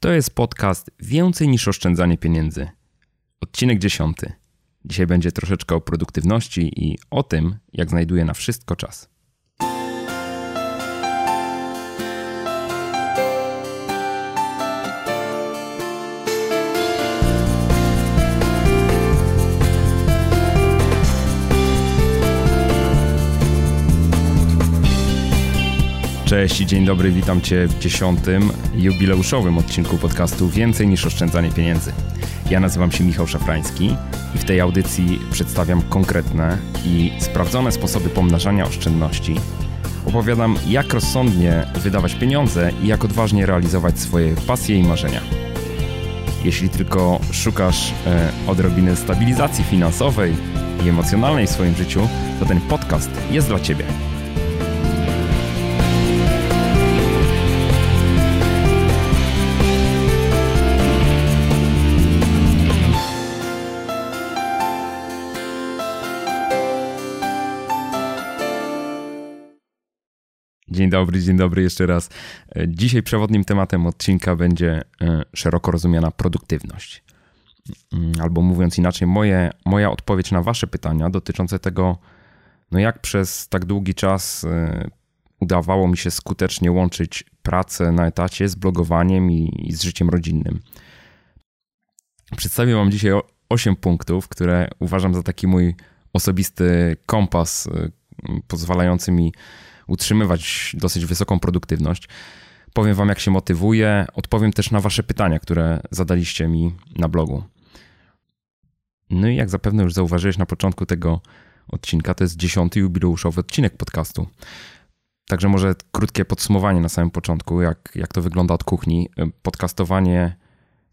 To jest podcast Więcej niż oszczędzanie pieniędzy. Odcinek dziesiąty. Dzisiaj będzie troszeczkę o produktywności i o tym, jak znajduję na wszystko czas. Cześć i dzień dobry, witam Cię w dziesiątym jubileuszowym odcinku podcastu Więcej niż oszczędzanie pieniędzy. Ja nazywam się Michał Szafrański i w tej audycji przedstawiam konkretne i sprawdzone sposoby pomnażania oszczędności. Opowiadam, jak rozsądnie wydawać pieniądze i jak odważnie realizować swoje pasje i marzenia. Jeśli tylko szukasz e, odrobiny stabilizacji finansowej i emocjonalnej w swoim życiu, to ten podcast jest dla Ciebie. Dzień dobry, dzień dobry jeszcze raz. E, Dzisiaj przewodnim tematem odcinka będzie e, szeroko rozumiana produktywność. Mm, albo mówiąc inaczej, moje, moja odpowiedź na Wasze pytania dotyczące tego, no jak przez tak długi czas e, udawało mi się skutecznie łączyć pracę na etacie z blogowaniem i, i z życiem rodzinnym. Przedstawię Wam dzisiaj 8 punktów, które uważam za taki mój osobisty kompas pozwalający mi utrzymywać dosyć wysoką produktywność. Powiem Wam, jak się motywuję, odpowiem też na Wasze pytania, które zadaliście mi na blogu. No i jak zapewne już zauważyłeś na początku tego odcinka, to jest dziesiąty jubileuszowy odcinek podcastu. Także może krótkie podsumowanie na samym początku, jak, jak to wygląda od kuchni. Podcastowanie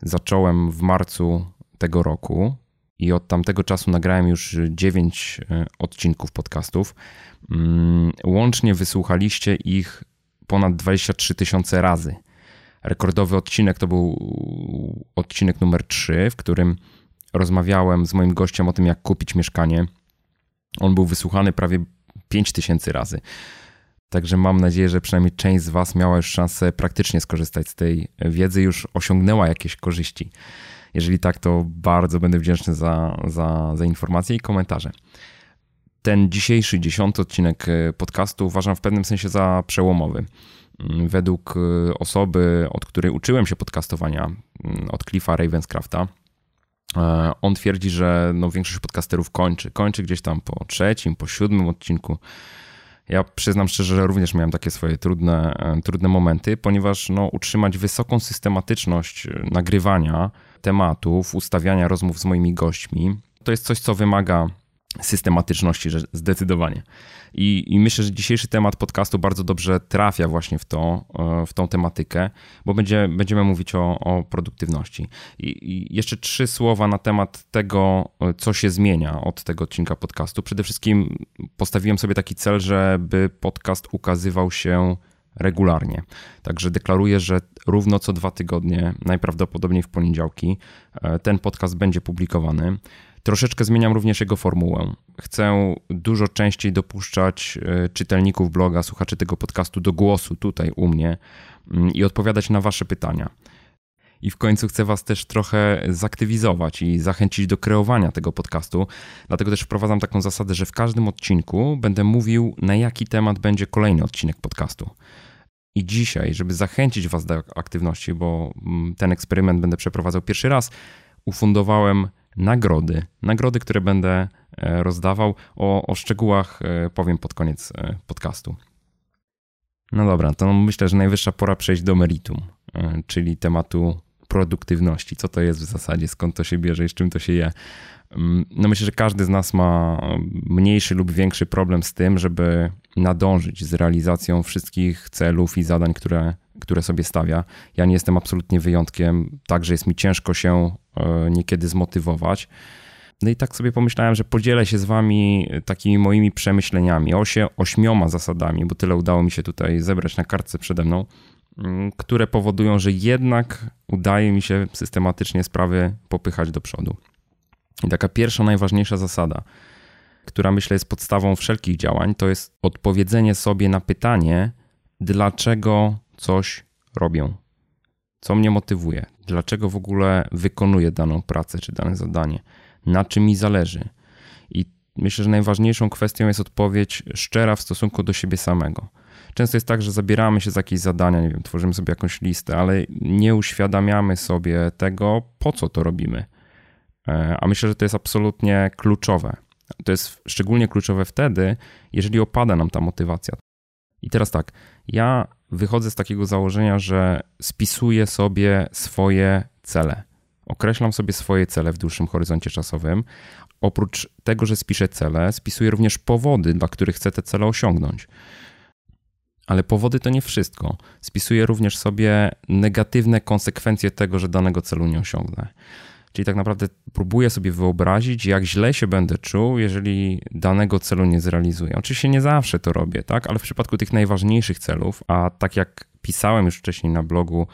zacząłem w marcu tego roku i od tamtego czasu nagrałem już 9 e, odcinków podcastów. Mm, łącznie wysłuchaliście ich ponad 23 tysiące razy. Rekordowy odcinek to był odcinek numer 3, w którym rozmawiałem z moim gościem o tym, jak kupić mieszkanie. On był wysłuchany prawie 5 tysięcy razy. Także mam nadzieję, że przynajmniej część z Was miała już szansę praktycznie skorzystać z tej wiedzy, już osiągnęła jakieś korzyści. Jeżeli tak, to bardzo będę wdzięczny za, za, za informacje i komentarze. Ten dzisiejszy, dziesiąty odcinek e, podcastu uważam w pewnym sensie za przełomowy. Mm, według e, osoby, od której uczyłem się podcastowania, mm, od Cliffa Ravenscrafta, e, on twierdzi, że no większość podcasterów kończy. Kończy gdzieś tam po trzecim, po siódmym odcinku. Ja przyznam szczerze, że również miałem takie swoje trudne, trudne momenty, ponieważ no, utrzymać wysoką systematyczność nagrywania tematów, ustawiania rozmów z moimi gośćmi, to jest coś, co wymaga systematyczności, że zdecydowanie. I, I, myślę, że dzisiejszy temat podcastu bardzo dobrze trafia właśnie w, to, e, w tą tematykę, bo będzie, będziemy mówić o, o produktywności. I, I, jeszcze trzy słowa na temat tego, e, co się zmienia od tego odcinka podcastu. Przede wszystkim postawiłem sobie taki cel, żeby podcast ukazywał się regularnie. Także deklaruję, że równo co dwa tygodnie, najprawdopodobniej w poniedziałki, e, ten podcast będzie publikowany. Troszeczkę zmieniam również jego formułę. Chcę dużo częściej dopuszczać e, czytelników bloga, słuchaczy tego podcastu do głosu tutaj u mnie mm, i odpowiadać na Wasze pytania. I w końcu chcę Was też trochę zaktywizować i zachęcić do kreowania tego podcastu. Dlatego też wprowadzam taką zasadę, że w każdym odcinku będę mówił, na jaki temat będzie kolejny odcinek podcastu. I dzisiaj, żeby zachęcić Was do aktywności, bo mm, ten eksperyment będę przeprowadzał pierwszy raz, ufundowałem nagrody. Nagrody, które będę e, rozdawał. O, o szczegółach e, powiem pod koniec e, podcastu. No dobra, to myślę, że najwyższa pora przejść do meritum, czyli tematu produktywności. Co to jest w zasadzie, skąd to się bierze i z czym to się je. Mm, no myślę, że każdy z nas ma mniejszy lub większy problem z tym, żeby nadążyć z realizacją wszystkich celów i zadań, które, które sobie stawia. Ja nie jestem absolutnie wyjątkiem, także jest mi ciężko się e, niekiedy zmotywować. No i tak sobie pomyślałem, że podzielę się z wami takimi moimi przemyśleniami, osie, ośmioma zasadami, bo tyle udało mi się tutaj zebrać na kartce przede mną, które powodują, że jednak udaje mi się systematycznie sprawy popychać do przodu. I taka pierwsza, najważniejsza zasada, która myślę jest podstawą wszelkich działań, to jest odpowiedzenie sobie na pytanie, dlaczego coś robię. Co mnie motywuje? Dlaczego w ogóle wykonuję daną pracę czy dane zadanie? Na czym mi zależy? I myślę, że najważniejszą kwestią jest odpowiedź szczera w stosunku do siebie samego. Często jest tak, że zabieramy się za jakieś zadania, nie wiem, tworzymy sobie jakąś listę, ale nie uświadamiamy sobie tego, po co to robimy. E, a myślę, że to jest absolutnie kluczowe. To jest szczególnie kluczowe wtedy, jeżeli opada nam ta motywacja. I teraz tak, ja wychodzę z takiego założenia, że spisuję sobie swoje cele. Określam sobie swoje cele w dłuższym horyzoncie czasowym. Oprócz tego, że spiszę cele, spisuję również powody, dla których chcę te cele osiągnąć. Ale powody to nie wszystko. Spisuję również sobie negatywne konsekwencje tego, że danego celu nie osiągnę. Czyli tak naprawdę próbuję sobie wyobrazić, jak źle się będę czuł, jeżeli danego celu nie zrealizuję. Oczywiście nie zawsze to robię, tak? Ale w przypadku tych najważniejszych celów, a tak jak pisałem już wcześniej na blogu,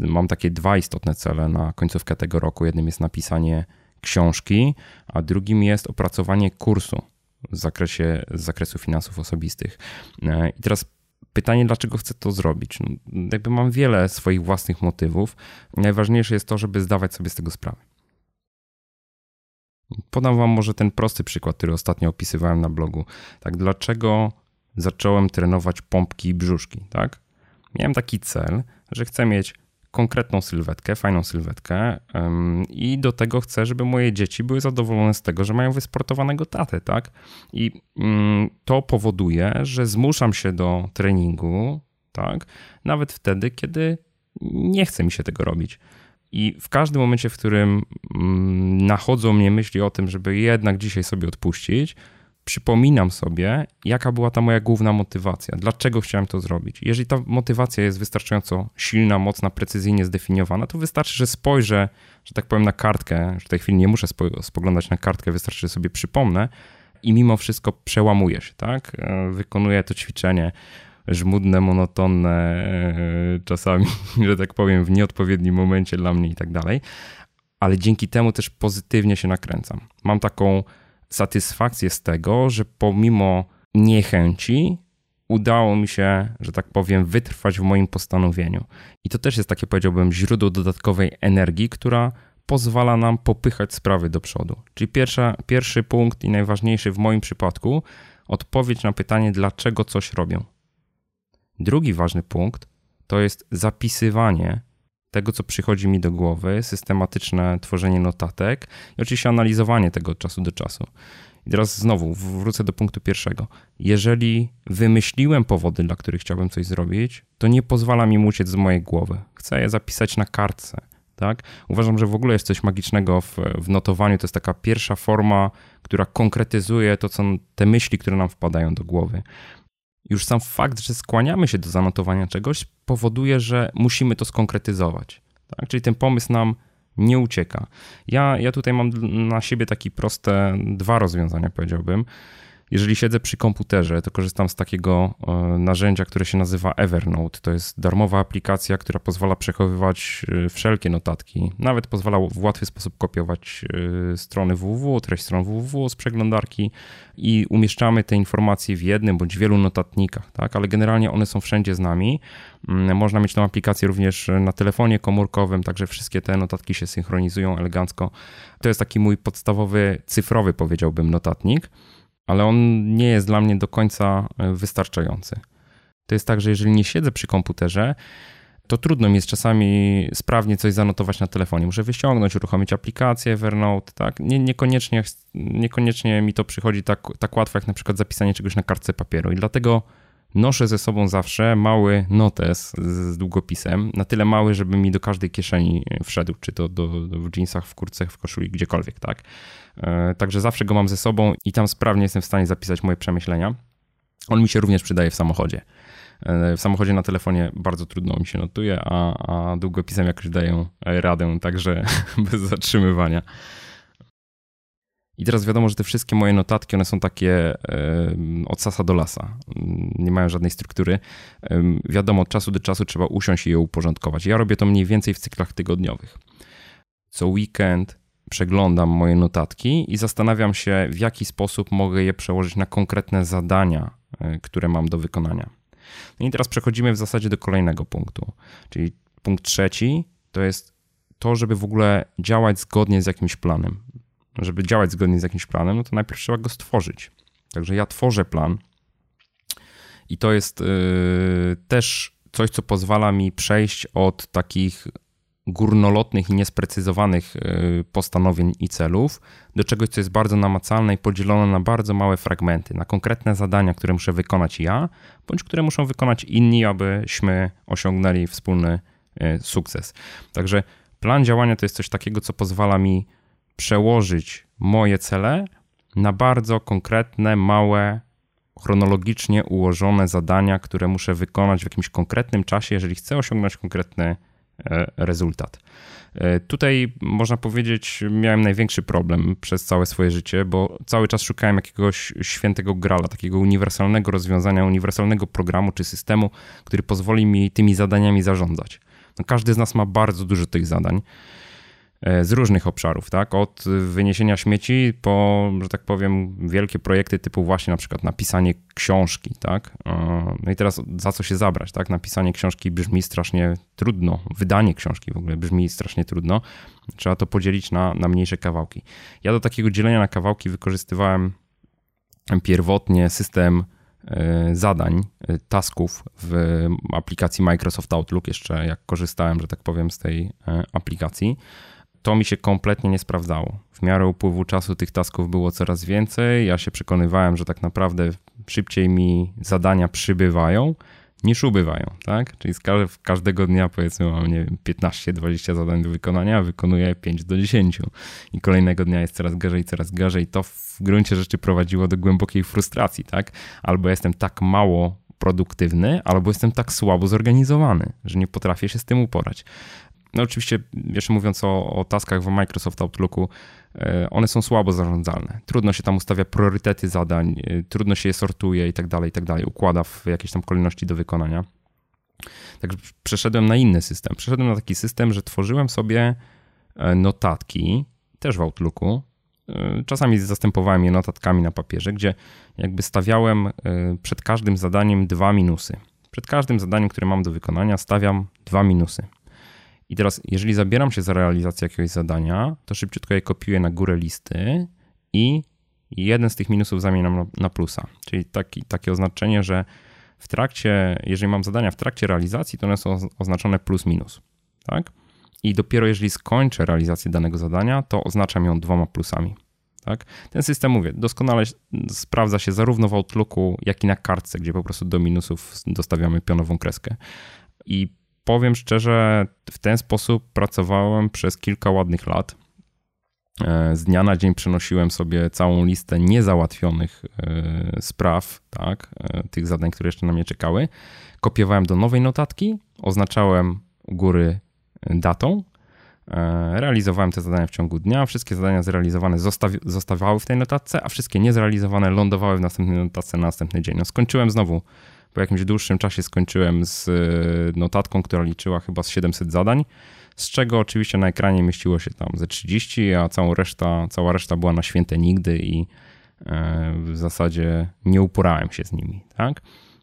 mam takie dwa istotne cele na końcówkę tego roku. Jednym jest napisanie książki, a drugim jest opracowanie kursu w zakresie z zakresu finansów osobistych. E, I teraz Pytanie, dlaczego chcę to zrobić? No, jakby mam wiele swoich własnych motywów. Najważniejsze jest to, żeby zdawać sobie z tego sprawę. Podam Wam może ten prosty przykład, który ostatnio opisywałem na blogu. Tak, dlaczego zacząłem trenować pompki i brzuszki? Tak? Miałem taki cel, że chcę mieć konkretną sylwetkę, fajną sylwetkę i do tego chcę, żeby moje dzieci były zadowolone z tego, że mają wysportowanego tatę, tak? I mm, to powoduje, że zmuszam się do treningu, tak? Nawet wtedy, kiedy nie chce mi się tego robić. I w każdym momencie, w którym mm, nachodzą mnie myśli o tym, żeby jednak dzisiaj sobie odpuścić, przypominam sobie, jaka była ta moja główna motywacja, dlaczego chciałem to zrobić. Jeżeli ta motywacja jest wystarczająco silna, mocna, precyzyjnie zdefiniowana, to wystarczy, że spojrzę, że tak powiem, na kartkę, że w tej chwili nie muszę spoglądać na kartkę, wystarczy, że sobie przypomnę i mimo wszystko przełamuję się, tak? E, wykonuję to ćwiczenie żmudne, monotonne, e, czasami, że tak powiem, w nieodpowiednim momencie dla mnie i tak dalej, ale dzięki temu też pozytywnie się nakręcam. Mam taką satysfakcję z tego, że pomimo niechęci udało mi się, że tak powiem, wytrwać w moim postanowieniu. I to też jest takie, powiedziałbym, źródło dodatkowej energii, która pozwala nam popychać sprawy do przodu. Czyli pierwsza, pierwszy punkt i najważniejszy w moim przypadku odpowiedź na pytanie, dlaczego coś robię. Drugi ważny punkt to jest zapisywanie tego, co przychodzi mi do głowy, systematyczne tworzenie notatek i oczywiście analizowanie tego od czasu do czasu. I teraz znowu wrócę do punktu pierwszego. Jeżeli wymyśliłem powody, dla których chciałbym coś zrobić, to nie pozwala mi uciec z mojej głowy. Chcę je zapisać na kartce. Tak? Uważam, że w ogóle jest coś magicznego w, w notowaniu. To jest taka pierwsza forma, która konkretyzuje to, co te myśli, które nam wpadają do głowy. Już sam fakt, że skłaniamy się do zanotowania czegoś, powoduje, że musimy to skonkretyzować. Tak? Czyli ten pomysł nam nie ucieka. Ja, ja tutaj mam na siebie takie proste dwa rozwiązania, powiedziałbym. Jeżeli siedzę przy komputerze, to korzystam z takiego e, narzędzia, które się nazywa Evernote. To jest darmowa aplikacja, która pozwala przechowywać e, wszelkie notatki. Nawet pozwala w łatwy sposób kopiować e, strony www, treść stron www z przeglądarki i umieszczamy te informacje w jednym bądź wielu notatnikach, tak? ale generalnie one są wszędzie z nami. Mm, można mieć tą aplikację również na telefonie komórkowym, także wszystkie te notatki się synchronizują elegancko. To jest taki mój podstawowy cyfrowy, powiedziałbym, notatnik ale on nie jest dla mnie do końca e, wystarczający. To jest tak, że jeżeli nie siedzę przy komputerze, to trudno mi jest czasami sprawnie coś zanotować na telefonie. Muszę wyściągnąć, uruchomić aplikację Evernote, tak? Nie, niekoniecznie, niekoniecznie mi to przychodzi tak, tak łatwo, jak na przykład zapisanie czegoś na kartce papieru. I dlatego noszę ze sobą zawsze mały notes z długopisem, na tyle mały, żeby mi do każdej kieszeni wszedł, czy to do, do w jeansach, w kurcach, w koszuli, gdziekolwiek, tak? E, także zawsze go mam ze sobą i tam sprawnie jestem w stanie zapisać moje przemyślenia. On mi się również przydaje w samochodzie. E, w samochodzie na telefonie bardzo trudno mi się notuje, a, a długopisem jakoś daję radę, także bez zatrzymywania. I teraz wiadomo, że te wszystkie moje notatki, one są takie od sasa do lasa. Nie mają żadnej struktury. Wiadomo, od czasu do czasu trzeba usiąść i je uporządkować. Ja robię to mniej więcej w cyklach tygodniowych. Co weekend przeglądam moje notatki i zastanawiam się, w jaki sposób mogę je przełożyć na konkretne zadania, e, które mam do wykonania. No i teraz przechodzimy w zasadzie do kolejnego punktu, czyli punkt trzeci to jest to, żeby w ogóle działać zgodnie z jakimś planem. Żeby działać zgodnie z jakimś planem, no to najpierw trzeba go stworzyć. Także ja tworzę plan i to jest yy, też coś, co pozwala mi przejść od takich górnolotnych i niesprecyzowanych y, postanowień i celów do czegoś, co jest bardzo namacalne i podzielone na bardzo małe fragmenty, na konkretne zadania, które muszę wykonać ja, bądź które muszą wykonać inni, abyśmy osiągnęli wspólny y, sukces. Także plan działania to jest coś takiego, co pozwala mi przełożyć moje cele na bardzo konkretne, małe, chronologicznie ułożone zadania, które muszę wykonać w jakimś konkretnym czasie, jeżeli chcę osiągnąć konkretny E, rezultat. E, tutaj można powiedzieć, miałem największy problem przez całe swoje życie, bo cały czas szukałem jakiegoś świętego grala, takiego uniwersalnego rozwiązania, uniwersalnego programu czy systemu, który pozwoli mi tymi zadaniami zarządzać. No każdy z nas ma bardzo dużo tych zadań. E, z różnych obszarów, tak? Od wyniesienia śmieci po, że tak powiem, wielkie projekty typu właśnie na przykład napisanie książki, tak? E, no i teraz za co się zabrać, tak? Napisanie książki brzmi strasznie trudno, wydanie książki w ogóle brzmi strasznie trudno. Trzeba to podzielić na, na mniejsze kawałki. Ja do takiego dzielenia na kawałki wykorzystywałem pierwotnie system e, zadań, tasków w aplikacji Microsoft Outlook, jeszcze jak korzystałem, że tak powiem, z tej aplikacji to mi się kompletnie nie sprawdzało. W miarę upływu czasu tych tasków było coraz więcej. Ja się przekonywałem, że tak naprawdę szybciej mi zadania przybywają niż ubywają, tak? Czyli każdego dnia powiedzmy mam, nie wiem, 15-20 zadań do wykonania, wykonuję 5 do 10 i kolejnego dnia jest coraz gorzej, coraz gorzej. To w gruncie rzeczy prowadziło do głębokiej frustracji, tak? Albo jestem tak mało produktywny, albo jestem tak słabo zorganizowany, że nie potrafię się z tym uporać. No oczywiście, jeszcze mówiąc o, o taskach w Microsoft Outlooku, e, one są słabo zarządzalne. Trudno się tam ustawia priorytety zadań, e, trudno się je sortuje i tak dalej, i tak dalej, układa w jakieś tam kolejności do wykonania. Także przeszedłem na inny system. Przeszedłem na taki system, że tworzyłem sobie e, notatki, też w Outlooku. Czasami zastępowałem je notatkami na papierze, gdzie jakby stawiałem przed każdym zadaniem dwa minusy. Przed każdym zadaniem, które mam do wykonania, stawiam dwa minusy. I teraz, jeżeli zabieram się za realizację jakiegoś zadania, to szybciutko je kopiuję na górę listy i jeden z tych minusów zamieniam na, plusa. Czyli taki, takie oznaczenie, że w trakcie, jeżeli mam zadania w trakcie realizacji, to one są oznaczone plus minus. Tak? I dopiero jeżeli skończę realizację danego zadania, to oznaczam ją dwoma plusami. Tak? Ten system, mówię, doskonale sprawdza się zarówno w Outlooku, jak i na kartce, gdzie po prostu do minusów dostawiamy pionową kreskę. I powiem szczerze, w ten sposób pracowałem przez kilka ładnych lat. E, z dnia na dzień przenosiłem sobie całą listę niezałatwionych e, spraw, tak, e, tych zadań, które jeszcze na mnie czekały. Kopiowałem do nowej notatki, oznaczałem góry datą, realizowałem te zadania w ciągu dnia. Wszystkie zadania zrealizowane zostawi- zostawały w tej notatce, a wszystkie niezrealizowane lądowały w następnej notatce na następny dzień. No, skończyłem znowu po jakimś dłuższym czasie skończyłem z e, notatką, która liczyła chyba z 700 zadań, z czego oczywiście na ekranie mieściło się tam ze 30, a całą reszta, cała reszta była na święte nigdy i e, w zasadzie nie uporałem się z nimi, tak?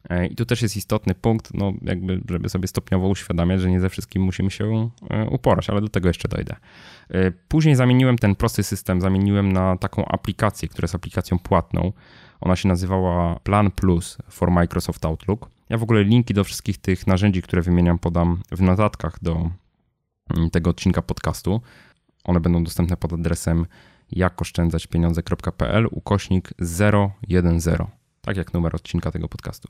E, I tu też jest istotny punkt, no jakby, żeby sobie stopniowo uświadamiać, że nie ze wszystkim musimy się uporać, ale do tego jeszcze dojdę. Później zamieniłem ten prosty system, zamieniłem na taką aplikację, która jest aplikacją płatną, ona się nazywała Plan Plus for Microsoft Outlook. Ja w ogóle linki do wszystkich tych narzędzi, które wymieniam, podam w notatkach do mm, tego odcinka podcastu. One będą dostępne pod adresem jakoszczędzaćpieniądze.pl ukośnik 010, tak jak numer odcinka tego podcastu.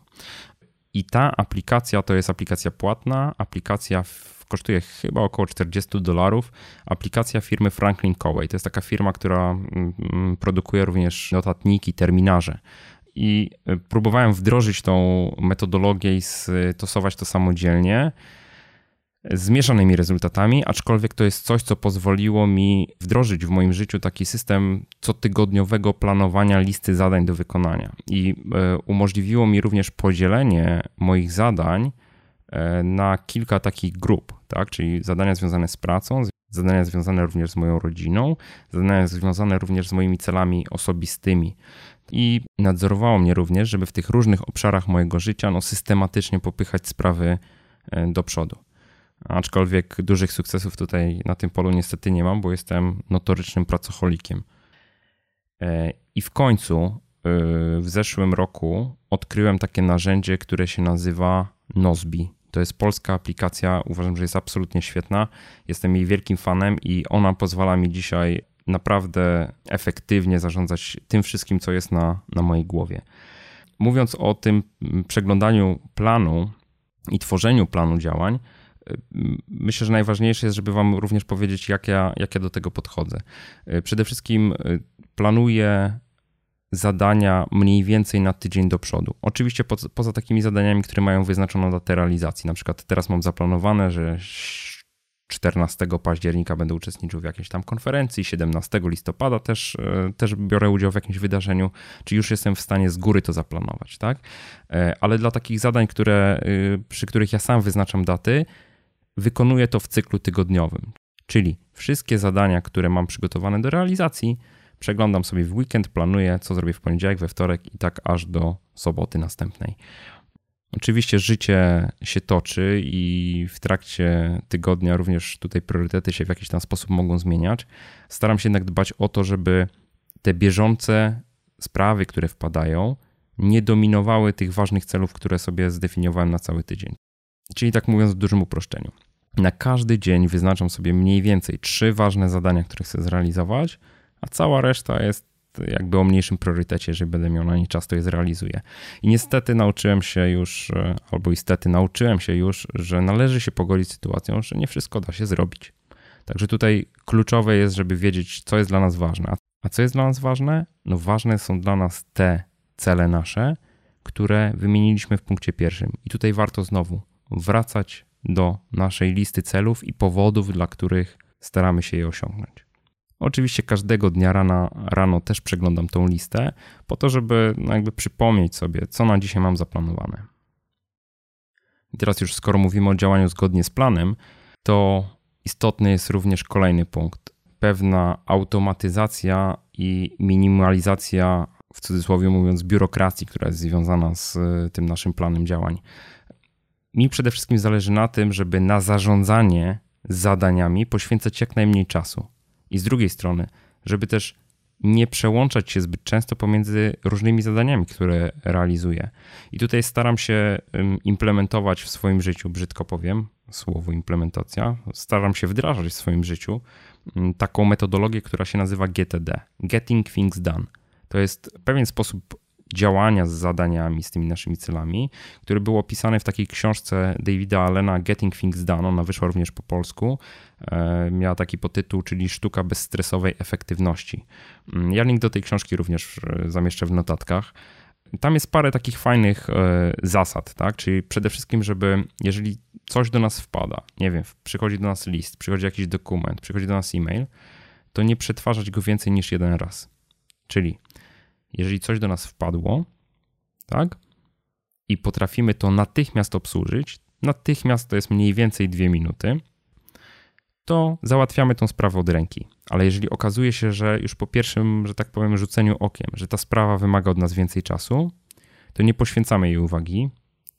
I ta aplikacja to jest aplikacja płatna, aplikacja kosztuje chyba około 40 dolarów. Aplikacja firmy Franklin Covey. To jest taka firma, która mm, mm, produkuje również notatniki, terminarze. I y, próbowałem wdrożyć tą metodologię i stosować to samodzielnie z mieszanymi rezultatami, aczkolwiek to jest coś, co pozwoliło mi wdrożyć w moim życiu taki system cotygodniowego planowania listy zadań do wykonania. I y, umożliwiło mi również podzielenie moich zadań E, na kilka takich grup, tak? czyli zadania związane z pracą, zadania związane również z moją rodziną, zadania związane również z moimi celami osobistymi. I nadzorowało mnie również, żeby w tych różnych obszarach mojego życia no, systematycznie popychać sprawy e, do przodu. Aczkolwiek dużych sukcesów tutaj na tym polu niestety nie mam, bo jestem notorycznym pracocholikiem. E, I w końcu e, w zeszłym roku odkryłem takie narzędzie, które się nazywa Nozbi. To jest polska aplikacja, uważam, że jest absolutnie świetna. Jestem jej wielkim fanem i ona pozwala mi dzisiaj naprawdę efektywnie zarządzać tym wszystkim, co jest na, na mojej głowie. Mówiąc o tym przeglądaniu planu i tworzeniu planu działań, myślę, że najważniejsze jest, żeby Wam również powiedzieć, jak ja, jak ja do tego podchodzę. Przede wszystkim y, planuję zadania mniej więcej na tydzień do przodu. Oczywiście po, poza takimi zadaniami, które mają wyznaczoną datę realizacji. Na przykład teraz mam zaplanowane, że 14 października będę uczestniczył w jakiejś tam konferencji, 17 listopada też, e, też biorę udział w jakimś wydarzeniu, czy już jestem w stanie z góry to zaplanować, tak? E, ale dla takich zadań, które, y, przy których ja sam wyznaczam daty, wykonuję to w cyklu tygodniowym. Czyli wszystkie zadania, które mam przygotowane do realizacji, przeglądam sobie w weekend, planuję, co zrobię w poniedziałek, we wtorek i tak aż do soboty następnej. Oczywiście życie się toczy i w trakcie tygodnia również tutaj priorytety się w jakiś tam sposób mogą zmieniać. Staram się jednak dbać o to, żeby te bieżące sprawy, które wpadają, nie dominowały tych ważnych celów, które sobie zdefiniowałem na cały tydzień. Czyli tak mówiąc w dużym uproszczeniu. Na każdy dzień wyznaczam sobie mniej więcej trzy ważne zadania, które chcę zrealizować, a cała reszta jest jakby o mniejszym priorytecie, jeżeli będę miał na nie czas, to je zrealizuję. I niestety nauczyłem się już, e, albo istety nauczyłem się już, że należy się pogodzić z sytuacją, że nie wszystko da się zrobić. Także tutaj kluczowe jest, żeby wiedzieć, co jest dla nas ważne. A co jest dla nas ważne? No ważne są dla nas te cele nasze, które wymieniliśmy w punkcie pierwszym. I tutaj warto znowu wracać do naszej listy celów i powodów, dla których staramy się je osiągnąć. Oczywiście każdego dnia rano, rano też przeglądam tą listę, po to, żeby no jakby przypomnieć sobie, co na dzisiaj mam zaplanowane. I teraz już skoro mówimy o działaniu zgodnie z planem, to istotny jest również kolejny punkt. Pewna automatyzacja i minimalizacja, w cudzysłowie mówiąc, biurokracji, która jest związana z tym naszym planem działań. Mi przede wszystkim zależy na tym, żeby na zarządzanie zadaniami poświęcać jak najmniej czasu. I z drugiej strony, żeby też nie przełączać się zbyt często pomiędzy różnymi zadaniami, które realizuję. I tutaj staram się implementować w swoim życiu, brzydko powiem, słowo implementacja, staram się wdrażać w swoim życiu taką metodologię, która się nazywa GTD Getting Things Done. To jest pewien sposób działania z zadaniami, z tymi naszymi celami, który był opisany w takiej książce Davida Allena Getting Things Done. Ona wyszła również po polsku. E, miała taki podtytuł, czyli Sztuka bezstresowej efektywności. Mm, ja link do tej książki również e, zamieszczę w notatkach. Tam jest parę takich fajnych e, zasad, tak? Czyli przede wszystkim, żeby jeżeli coś do nas wpada, nie wiem, przychodzi do nas list, przychodzi jakiś dokument, przychodzi do nas e-mail, to nie przetwarzać go więcej niż jeden raz. Czyli jeżeli coś do nas wpadło, tak, i potrafimy to natychmiast obsłużyć, natychmiast to jest mniej więcej dwie minuty, to załatwiamy tą sprawę od ręki. Ale jeżeli okazuje się, że już po pierwszym, że tak powiem, rzuceniu okiem, że ta sprawa wymaga od nas więcej czasu, to nie poświęcamy jej uwagi,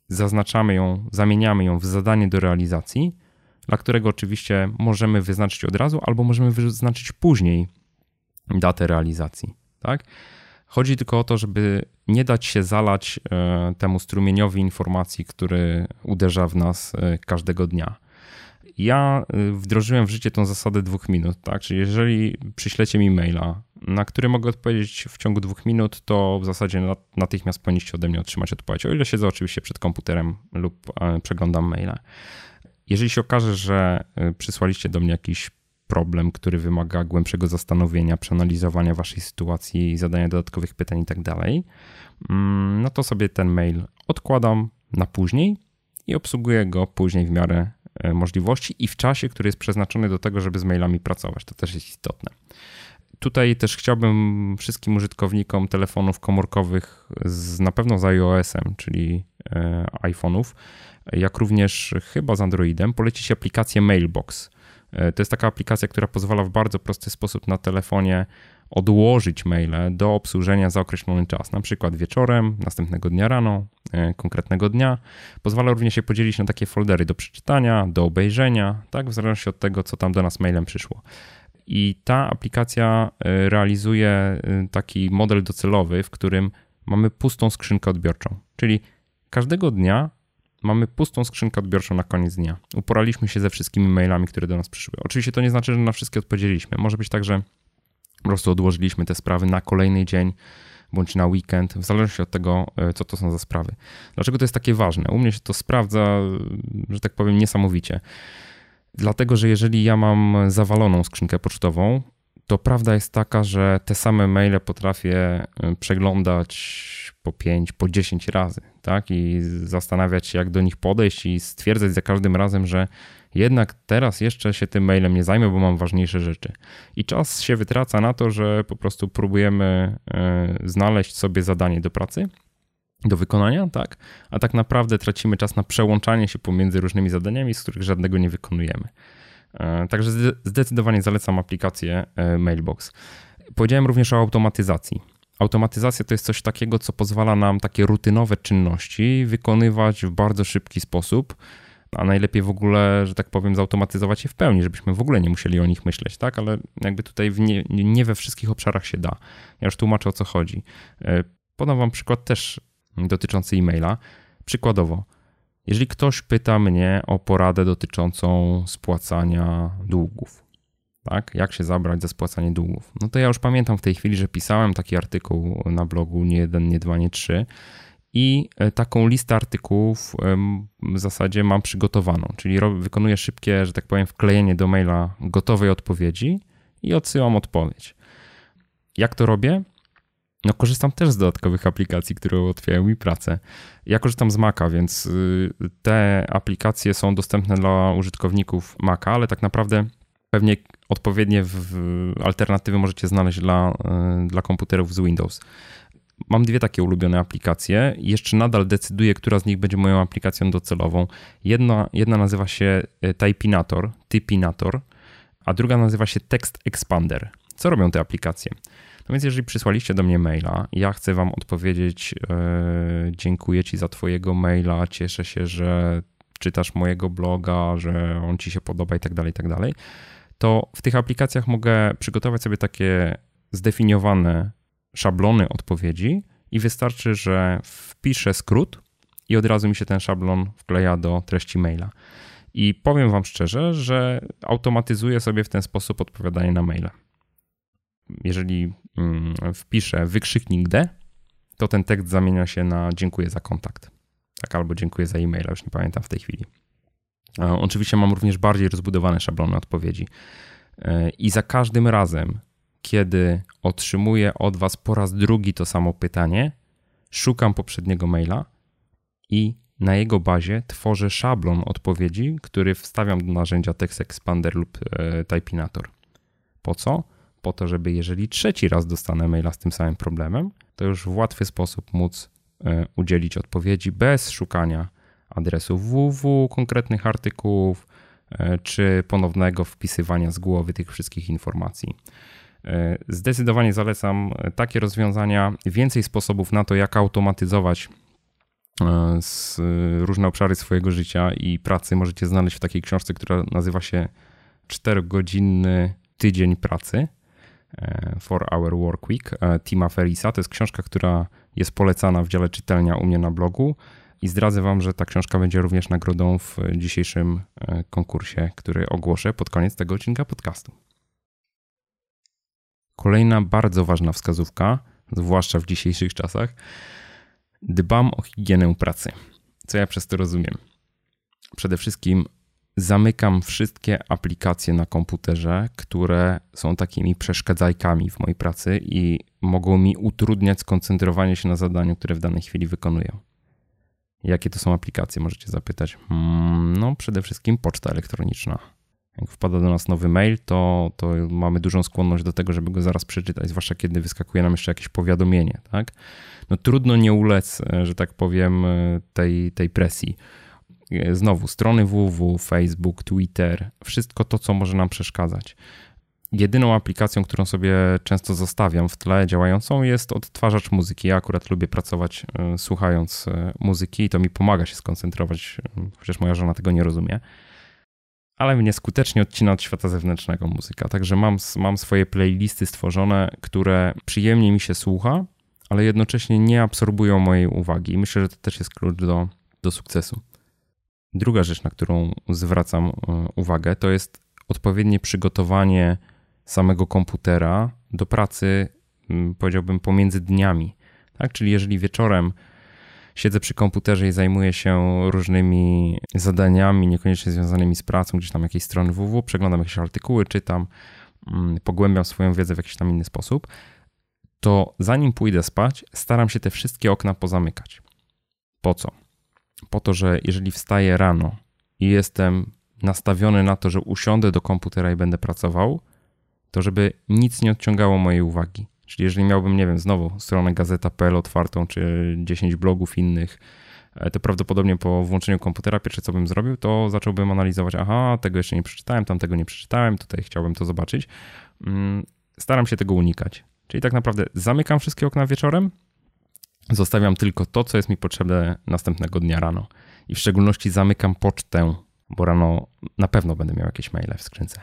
zaznaczamy ją, zamieniamy ją w zadanie do realizacji, dla którego oczywiście możemy wyznaczyć od razu, albo możemy wyznaczyć później datę realizacji. Tak? Chodzi tylko o to, żeby nie dać się zalać e, temu strumieniowi informacji, który uderza w nas e, każdego dnia. Ja e, wdrożyłem w życie tą zasadę dwóch minut, tak? Czyli jeżeli przyślecie mi maila, na który mogę odpowiedzieć w ciągu dwóch minut, to w zasadzie natychmiast powinniście ode mnie otrzymać odpowiedź, o ile siedzę oczywiście przed komputerem lub przeglądam maile. Jeżeli się okaże, że przysłaliście do mnie jakiś problem, który wymaga głębszego zastanowienia, przeanalizowania waszej sytuacji, zadania dodatkowych pytań i tak dalej, mm, no to sobie ten mail odkładam na później i obsługuję go później w miarę e, możliwości i w czasie, który jest przeznaczony do tego, żeby z mailami pracować. To też jest istotne. Tutaj też chciałbym wszystkim użytkownikom telefonów komórkowych z, na pewno z iOS-em, czyli e, iPhone'ów, jak również chyba z Androidem, polecić aplikację Mailbox. To jest taka aplikacja, która pozwala w bardzo prosty sposób na telefonie odłożyć maile do obsłużenia za określony czas, na przykład wieczorem, następnego dnia rano, konkretnego dnia. Pozwala również się podzielić na takie foldery do przeczytania, do obejrzenia, tak, w zależności od tego, co tam do nas mailem przyszło. I ta aplikacja y, realizuje taki model docelowy, w którym mamy pustą skrzynkę odbiorczą. Czyli każdego dnia mamy pustą skrzynkę odbiorczą na koniec dnia. Uporaliśmy się ze wszystkimi mailami, które do nas przyszły. Oczywiście to nie znaczy, że na wszystkie odpowiedzieliśmy. Może być tak, że po prostu odłożyliśmy te sprawy na kolejny dzień bądź na weekend, w zależności od tego, y, co to są za sprawy. Dlaczego to jest takie ważne? U mnie się to sprawdza, że tak powiem, niesamowicie. Dlatego, że jeżeli ja mam zawaloną skrzynkę pocztową, to prawda jest taka, że te same maile potrafię y, przeglądać po 5, po 10 razy, tak? I zastanawiać się, jak do nich podejść i stwierdzać za każdym razem, że jednak teraz jeszcze się tym mailem nie zajmę, bo mam ważniejsze rzeczy. I czas się wytraca na to, że po prostu próbujemy y, znaleźć sobie zadanie do pracy do wykonania, tak? A tak naprawdę tracimy czas na przełączanie się pomiędzy różnymi zadaniami, z których żadnego nie wykonujemy. E, także zdecydowanie zalecam aplikację e, Mailbox. Powiedziałem również o automatyzacji. Automatyzacja to jest coś takiego, co pozwala nam takie rutynowe czynności wykonywać w bardzo szybki sposób, a najlepiej w ogóle, że tak powiem, zautomatyzować je w pełni, żebyśmy w ogóle nie musieli o nich myśleć, tak? Ale jakby tutaj nie, nie we wszystkich obszarach się da. Ja już tłumaczę o co chodzi. E, podam Wam przykład też dotyczący e-maila. Przykładowo, jeżeli ktoś pyta mnie o poradę dotyczącą spłacania długów, tak, jak się zabrać za spłacanie długów, no to ja już pamiętam w tej chwili, że pisałem taki artykuł na blogu nie jeden, nie dwa, nie trzy i e, taką listę artykułów w zasadzie mam przygotowaną, czyli wykonuję szybkie, że tak powiem, wklejenie do maila gotowej odpowiedzi i odsyłam odpowiedź. Jak to robię? No, korzystam też z dodatkowych aplikacji, które ułatwiają mi pracę. Ja korzystam z Maca, więc y, te aplikacje są dostępne dla użytkowników Maca, ale tak naprawdę pewnie odpowiednie alternatywy możecie znaleźć dla, y, dla komputerów z Windows. Mam dwie takie ulubione aplikacje. Jeszcze nadal decyduję, która z nich będzie moją aplikacją docelową. Jedna, jedna nazywa się y, Typinator, Typinator, a druga nazywa się Text Expander. Co robią te aplikacje? No więc jeżeli przysłaliście do mnie maila, ja chcę wam odpowiedzieć, yy, dziękuję ci za twojego maila, cieszę się, że czytasz mojego bloga, że on ci się podoba i tak dalej, i tak dalej, to w tych aplikacjach mogę przygotować sobie takie zdefiniowane szablony odpowiedzi i wystarczy, że wpiszę skrót i od razu mi się ten szablon wkleja do treści maila. I powiem Wam szczerze, że automatyzuję sobie w ten sposób odpowiadanie na maile jeżeli mm, wpiszę wykrzyknik D, to ten tekst zamienia się na dziękuję za kontakt. Tak, albo dziękuję za e-maila, już nie pamiętam w tej chwili. Oczywiście mam również bardziej rozbudowane szablony odpowiedzi. E, I za każdym razem, kiedy otrzymuję od Was po raz drugi to samo pytanie, szukam poprzedniego maila i na jego bazie tworzę szablon odpowiedzi, który wstawiam do narzędzia Text Expander lub e, Typinator. Po co? po to, żeby jeżeli trzeci raz dostanę maila z tym samym problemem, to już w łatwy sposób móc e, udzielić odpowiedzi bez szukania adresu www, konkretnych artykułów, e, czy ponownego wpisywania z głowy tych wszystkich informacji. E, zdecydowanie zalecam takie rozwiązania. Więcej sposobów na to, jak automatyzować różne obszary swojego życia i pracy możecie znaleźć w takiej książce, która nazywa się 4-godzinny tydzień pracy. E, For Our Work Week e, Tima Ferisa. To jest książka, która jest polecana w dziale czytelnia u mnie na blogu i zdradzę Wam, że ta książka będzie również nagrodą w dzisiejszym e, konkursie, który ogłoszę pod koniec tego odcinka podcastu. Kolejna bardzo ważna wskazówka, zwłaszcza w dzisiejszych czasach, dbam o higienę pracy. Co ja przez to rozumiem? Przede wszystkim zamykam wszystkie aplikacje na komputerze, które są takimi przeszkadzajkami w mojej pracy i mogą mi utrudniać skoncentrowanie się na zadaniu, które w danej chwili wykonuję. Jakie to są aplikacje, możecie zapytać. Hmm, no, przede wszystkim poczta elektroniczna. Jak wpada do nas nowy mail, to, to mamy dużą skłonność do tego, żeby go zaraz przeczytać, zwłaszcza kiedy wyskakuje nam jeszcze jakieś powiadomienie, tak? No trudno nie ulec, że tak powiem, tej, tej presji e, znowu strony www, Facebook, Twitter, wszystko to, co może nam przeszkadzać. Jedyną aplikacją, którą sobie często zostawiam w tle działającą jest odtwarzacz muzyki. Ja akurat lubię pracować e, słuchając e, muzyki i to mi pomaga się skoncentrować, chociaż moja żona tego nie rozumie. Ale mnie skutecznie odcina od świata zewnętrznego muzyka. Także mam, mam swoje playlisty stworzone, które przyjemnie mi się słucha, ale jednocześnie nie absorbują mojej uwagi. I myślę, że to też jest klucz do, do sukcesu. Druga rzecz, na którą zwracam uwagę, to jest odpowiednie przygotowanie samego komputera do pracy, powiedziałbym, pomiędzy dniami. Tak? Czyli jeżeli wieczorem siedzę przy komputerze i zajmuję się różnymi zadaniami, niekoniecznie związanymi z pracą, gdzieś tam jakieś strony www, przeglądam jakieś artykuły, czytam, pogłębiam swoją wiedzę w jakiś tam inny sposób, to zanim pójdę spać, staram się te wszystkie okna pozamykać. Po co? Po to, że jeżeli wstaję rano i jestem nastawiony na to, że usiądę do komputera i będę pracował, to żeby nic nie odciągało mojej uwagi. Czyli jeżeli miałbym, nie wiem, znowu stronę gazeta.pl otwartą, czy 10 blogów innych, e, to prawdopodobnie po włączeniu komputera pierwsze co bym zrobił, to zacząłbym analizować, aha, tego jeszcze nie przeczytałem, tam tego nie przeczytałem, tutaj chciałbym to zobaczyć. Mm, staram się tego unikać. Czyli tak naprawdę zamykam wszystkie okna wieczorem, zostawiam tylko to, co jest mi potrzebne następnego dnia rano. I w szczególności zamykam pocztę, bo rano na pewno będę miał jakieś maile w skrzynce.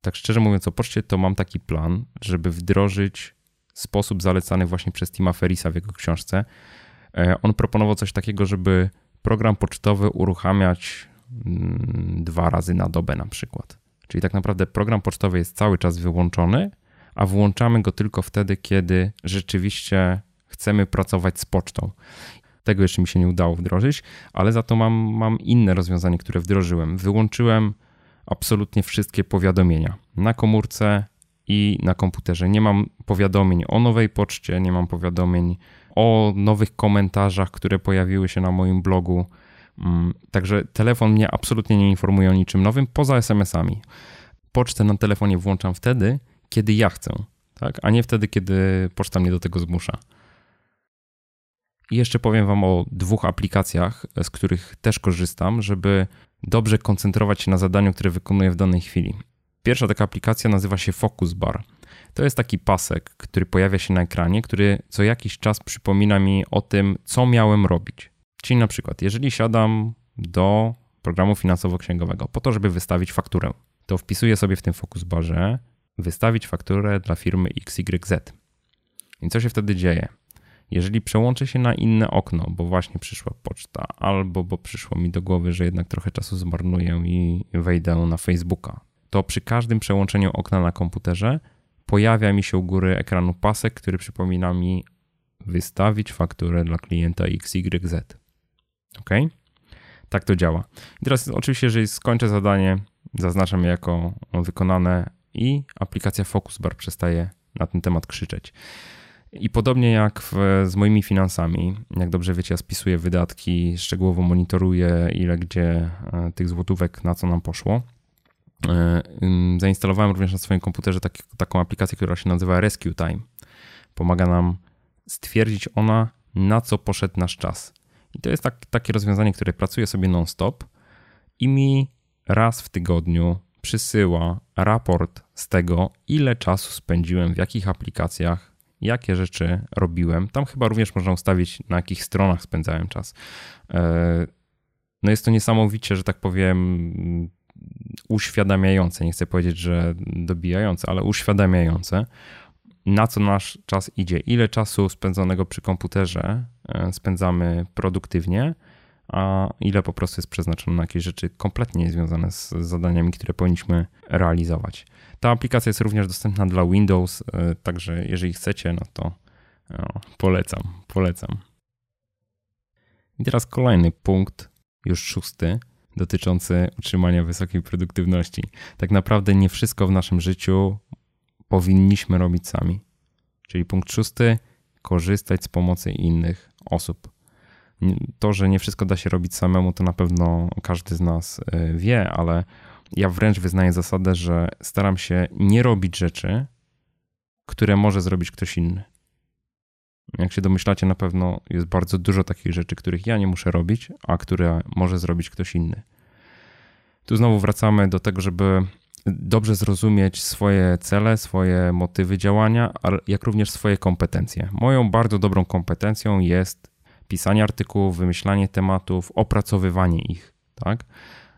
Tak szczerze mówiąc o poczcie, to mam taki plan, żeby wdrożyć sposób zalecany właśnie przez Tima Ferisa w jego książce. E, on proponował coś takiego, żeby program pocztowy uruchamiać mm, dwa razy na dobę na przykład. Czyli tak naprawdę program pocztowy jest cały czas wyłączony, a włączamy go tylko wtedy, kiedy rzeczywiście chcemy pracować z pocztą. Tego jeszcze mi się nie udało wdrożyć, ale za to mam, mam inne rozwiązanie, które wdrożyłem. Wyłączyłem absolutnie wszystkie powiadomienia na komórce i na komputerze. Nie mam powiadomień o nowej poczcie, nie mam powiadomień o nowych komentarzach, które pojawiły się na moim blogu. Mm, także telefon mnie absolutnie nie informuje o niczym nowym poza SMS-ami. Pocztę na telefonie włączam wtedy, kiedy ja chcę, tak? a nie wtedy, kiedy poczta mnie do tego zmusza. I jeszcze powiem Wam o dwóch aplikacjach, z których też korzystam, żeby dobrze koncentrować się na zadaniu, które wykonuję w danej chwili. Pierwsza taka aplikacja nazywa się Focus Bar. To jest taki pasek, który pojawia się na ekranie, który co jakiś czas przypomina mi o tym, co miałem robić. Czyli na przykład, jeżeli siadam do programu finansowo-księgowego po to, żeby wystawić fakturę, to wpisuję sobie w tym Focus Barze wystawić fakturę dla firmy XYZ. I co się wtedy dzieje? Jeżeli przełączę się na inne okno, bo właśnie przyszła poczta, albo bo przyszło mi do głowy, że jednak trochę czasu zmarnuję i wejdę na Facebooka, to przy każdym przełączeniu okna na komputerze pojawia mi się u góry ekranu pasek, który przypomina mi wystawić fakturę dla klienta XYZ. Ok? Tak to działa. I teraz oczywiście, jeżeli skończę zadanie, zaznaczam je jako wykonane i aplikacja Focus Bar przestaje na ten temat krzyczeć. I podobnie jak w, z moimi finansami, jak dobrze wiecie, ja spisuję wydatki, szczegółowo monitoruję, ile gdzie e, tych złotówek na co nam poszło. E, zainstalowałem również na swoim komputerze taką aplikację, która się nazywa Rescue Time. Pomaga nam stwierdzić ona, na co poszedł nasz czas. I to jest tak, takie rozwiązanie, które pracuje sobie non-stop i mi raz w tygodniu przysyła raport z tego, ile czasu spędziłem w jakich aplikacjach, jakie rzeczy robiłem. Tam chyba również można ustawić, na jakich stronach spędzałem czas. E, no jest to niesamowicie, że tak powiem, uświadamiające. Nie chcę powiedzieć, że dobijające, ale uświadamiające, na co nasz czas idzie, ile czasu spędzonego przy komputerze e, spędzamy produktywnie, a ile po prostu jest przeznaczone na jakieś rzeczy kompletnie niezwiązane z zadaniami, które powinniśmy realizować. Ta aplikacja jest również dostępna dla Windows, e, także jeżeli chcecie, no to no, polecam, polecam. I teraz kolejny punkt, już szósty, dotyczący utrzymania wysokiej produktywności. Tak naprawdę nie wszystko w naszym życiu powinniśmy robić sami. Czyli punkt szósty, korzystać z pomocy innych osób. To, że nie wszystko da się robić samemu, to na pewno każdy z nas e, wie, ale ja wręcz wyznaję zasadę, że staram się nie robić rzeczy, które może zrobić ktoś inny. Jak się domyślacie, na pewno jest bardzo dużo takich rzeczy, których ja nie muszę robić, a które może zrobić ktoś inny. Tu znowu wracamy do tego, żeby dobrze zrozumieć swoje cele, swoje motywy działania, jak również swoje kompetencje. Moją bardzo dobrą kompetencją jest pisanie artykułów, wymyślanie tematów, opracowywanie ich, tak?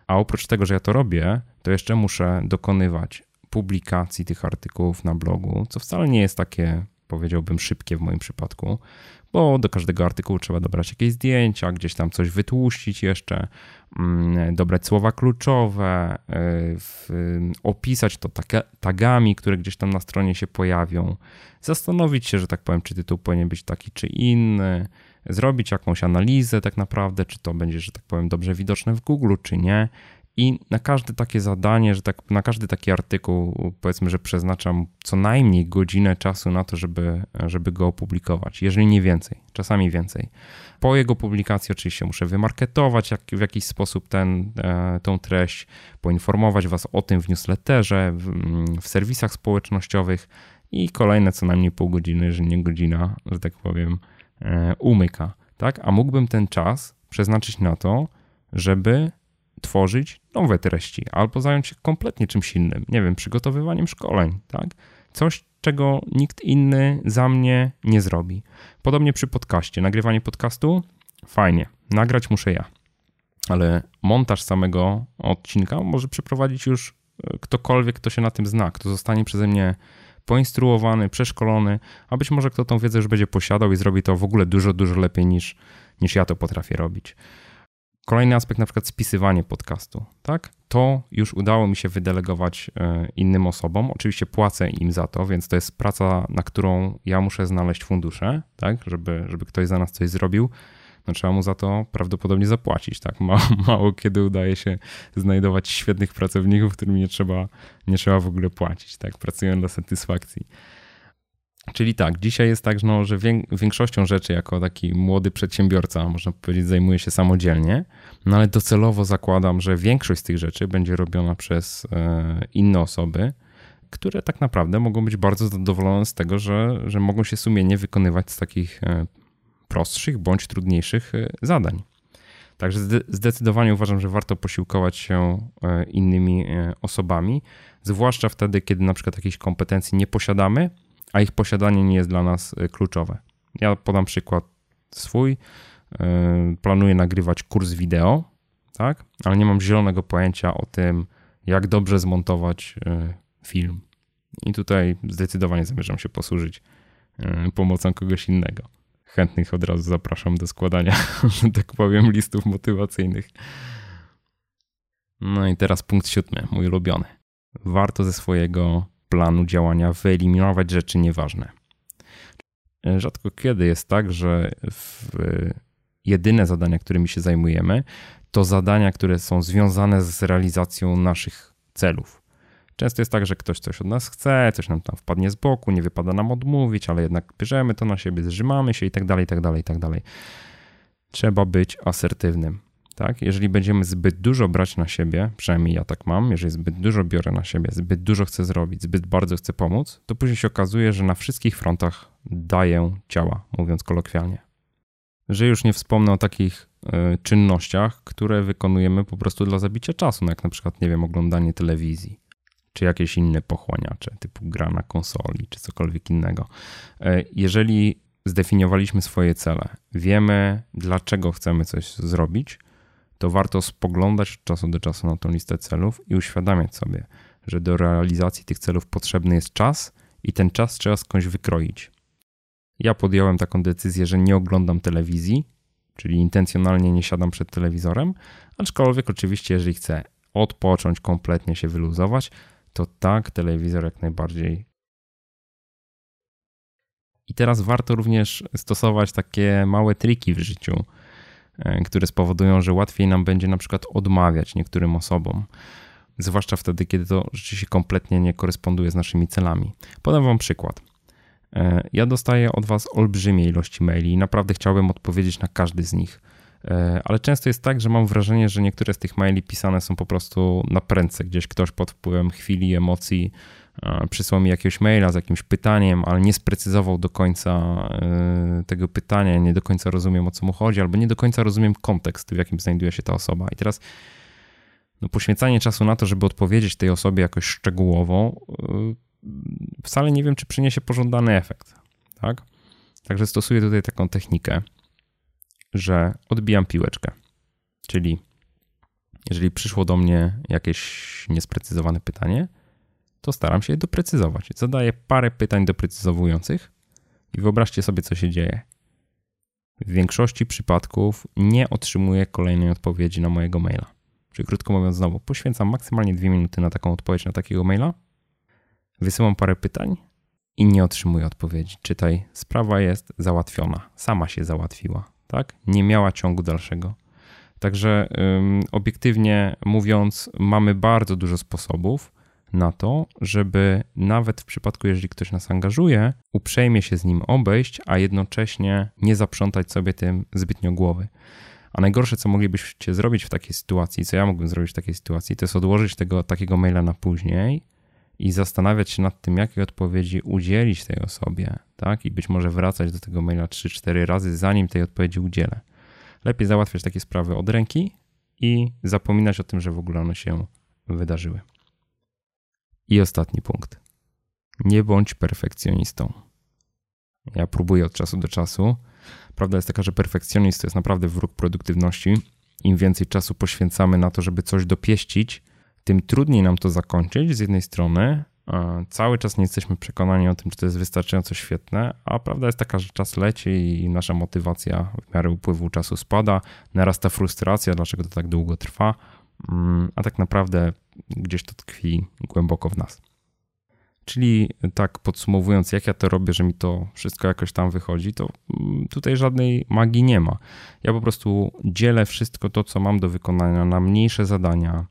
A oprócz tego, że ja to robię, to jeszcze muszę dokonywać publikacji tych artykułów na blogu, co wcale nie jest takie, powiedziałbym, szybkie w moim przypadku, bo do każdego artykułu trzeba dobrać jakieś zdjęcia, gdzieś tam coś wytłuścić jeszcze, mm, dobrać słowa kluczowe, y, opisać to tagami, które gdzieś tam na stronie się pojawią, zastanowić się, że tak powiem, czy tytuł powinien być taki czy inny, zrobić jakąś analizę tak naprawdę, czy to będzie, że tak powiem, dobrze widoczne w Google, czy nie. I na każde takie zadanie, że tak, na każdy taki artykuł, powiedzmy, że przeznaczam co najmniej godzinę czasu na to, żeby, żeby go opublikować, jeżeli nie więcej, czasami więcej. Po jego publikacji oczywiście muszę wymarketować jak, w jakiś sposób ten, e, tą treść, poinformować Was o tym w newsletterze, w, w serwisach społecznościowych i kolejne co najmniej pół godziny, że nie godzina, że tak powiem, umyka. Tak? A mógłbym ten czas przeznaczyć na to, żeby tworzyć nowe treści albo zająć się kompletnie czymś innym, nie wiem, przygotowywaniem szkoleń, tak? Coś, czego nikt inny za mnie nie zrobi. Podobnie przy podcaście. Nagrywanie podcastu? Fajnie. Nagrać muszę ja. Ale montaż samego odcinka może przeprowadzić już e, ktokolwiek, kto się na tym zna, kto zostanie przeze mnie poinstruowany, przeszkolony, a być może kto tą wiedzę już będzie posiadał i zrobi to w ogóle dużo, dużo lepiej niż, niż ja to potrafię robić. Kolejny aspekt, na przykład spisywanie podcastu, tak? To już udało mi się wydelegować e, innym osobom. Oczywiście płacę im za to, więc to jest praca, na którą ja muszę znaleźć fundusze, tak? Żeby, żeby ktoś za nas coś zrobił. No trzeba mu za to prawdopodobnie zapłacić, tak? Mało, mało kiedy udaje się znajdować świetnych pracowników, którym nie trzeba, nie trzeba w ogóle płacić, tak? Pracują dla satysfakcji. Czyli tak, dzisiaj jest tak, no, że większością rzeczy jako taki młody przedsiębiorca, można powiedzieć, zajmuję się samodzielnie, no ale docelowo zakładam, że większość z tych rzeczy będzie robiona przez e, inne osoby, które tak naprawdę mogą być bardzo zadowolone z tego, że, że mogą się sumiennie wykonywać z takich e, prostszych bądź trudniejszych e, zadań. Także zdecydowanie uważam, że warto posiłkować się innymi osobami, zwłaszcza wtedy, kiedy na przykład jakichś kompetencji nie posiadamy, a ich posiadanie nie jest dla nas kluczowe. Ja podam przykład swój. Planuję nagrywać kurs wideo, tak? ale nie mam zielonego pojęcia o tym, jak dobrze zmontować film. I tutaj zdecydowanie zamierzam się posłużyć pomocą kogoś innego. Chętnych od razu zapraszam do składania, że tak powiem, listów motywacyjnych. No i teraz punkt siódmy, mój ulubiony. Warto ze swojego planu działania wyeliminować rzeczy nieważne. Rzadko kiedy jest tak, że jedyne zadania, którymi się zajmujemy, to zadania, które są związane z realizacją naszych celów. Często jest tak, że ktoś coś od nas chce, coś nam tam wpadnie z boku, nie wypada nam odmówić, ale jednak bierzemy to na siebie, zrzymamy się i tak dalej, i tak dalej, i tak dalej. Trzeba być asertywnym. Tak? Jeżeli będziemy zbyt dużo brać na siebie, przynajmniej ja tak mam, jeżeli zbyt dużo biorę na siebie, zbyt dużo chcę zrobić, zbyt bardzo chcę pomóc, to później się okazuje, że na wszystkich frontach daję ciała, mówiąc kolokwialnie. Że już nie wspomnę o takich y, czynnościach, które wykonujemy po prostu dla zabicia czasu, no jak na przykład, nie wiem, oglądanie telewizji, czy jakieś inne pochłaniacze, typu gra na konsoli, czy cokolwiek innego. Y, jeżeli zdefiniowaliśmy swoje cele, wiemy, dlaczego chcemy coś zrobić, to warto spoglądać od czasu do czasu na tą listę celów i uświadamiać sobie, że do realizacji tych celów potrzebny jest czas i ten czas trzeba skądś wykroić. Ja podjąłem taką decyzję, że nie oglądam telewizji, czyli intencjonalnie nie siadam przed telewizorem, aczkolwiek oczywiście, jeżeli chcę odpocząć, kompletnie się wyluzować, to tak, telewizor jak najbardziej. I teraz warto również stosować takie małe triki w życiu E, które spowodują, że łatwiej nam będzie na przykład odmawiać niektórym osobom. Zwłaszcza wtedy, kiedy to rzeczywiście kompletnie nie koresponduje z naszymi celami. Podam Wam przykład. E, ja dostaję od Was olbrzymie ilości maili i naprawdę chciałbym odpowiedzieć na każdy z nich. E, ale często jest tak, że mam wrażenie, że niektóre z tych maili pisane są po prostu na prędce, gdzieś ktoś pod wpływem chwili, emocji przysłał mi jakiegoś maila z jakimś pytaniem, ale nie sprecyzował do końca e, tego pytania, nie do końca rozumiem o co mu chodzi, albo nie do końca rozumiem kontekst, w jakim znajduje się ta osoba. I teraz no, poświęcanie czasu na to, żeby odpowiedzieć tej osobie jakoś szczegółowo, e, wcale nie wiem, czy przyniesie pożądany efekt. Tak? Także stosuję tutaj taką technikę, że odbijam piłeczkę. Czyli jeżeli przyszło do mnie jakieś niesprecyzowane pytanie, to staram się je doprecyzować. Zadaję parę pytań doprecyzowujących i wyobraźcie sobie, co się dzieje. W większości przypadków nie otrzymuję kolejnej odpowiedzi na mojego maila. Czyli krótko mówiąc, znowu poświęcam maksymalnie dwie minuty na taką odpowiedź na takiego maila, wysyłam parę pytań i nie otrzymuję odpowiedzi. Czytaj, sprawa jest załatwiona, sama się załatwiła, tak? Nie miała ciągu dalszego. Także ym, obiektywnie mówiąc, mamy bardzo dużo sposobów na to, żeby nawet w przypadku, jeżeli ktoś nas angażuje, uprzejmie się z nim obejść, a jednocześnie nie zaprzątać sobie tym zbytnio głowy. A najgorsze, co moglibyście zrobić w takiej sytuacji, co ja mógłbym zrobić w takiej sytuacji, to jest odłożyć tego takiego maila na później i zastanawiać się nad tym, jakiej odpowiedzi udzielić tej osobie, tak? I być może wracać do tego maila 3-4 razy, zanim tej odpowiedzi udzielę. Lepiej załatwiać takie sprawy od ręki i zapominać o tym, że w ogóle one się wydarzyły. I ostatni punkt. Nie bądź perfekcjonistą. Ja próbuję od czasu do czasu. Prawda jest taka, że perfekcjonizm to jest naprawdę wróg produktywności. Im więcej czasu poświęcamy na to, żeby coś dopieścić, tym trudniej nam to zakończyć z jednej strony. Cały czas nie jesteśmy przekonani o tym, czy to jest wystarczająco świetne, a prawda jest taka, że czas leci i nasza motywacja w miarę upływu czasu spada, narasta frustracja, dlaczego to tak długo trwa, mm, a tak naprawdę gdzieś to tkwi głęboko w nas. Czyli tak podsumowując, jak ja to robię, że mi to wszystko jakoś tam wychodzi, to mm, tutaj żadnej magii nie ma. Ja po prostu dzielę wszystko to, co mam do wykonania na mniejsze zadania.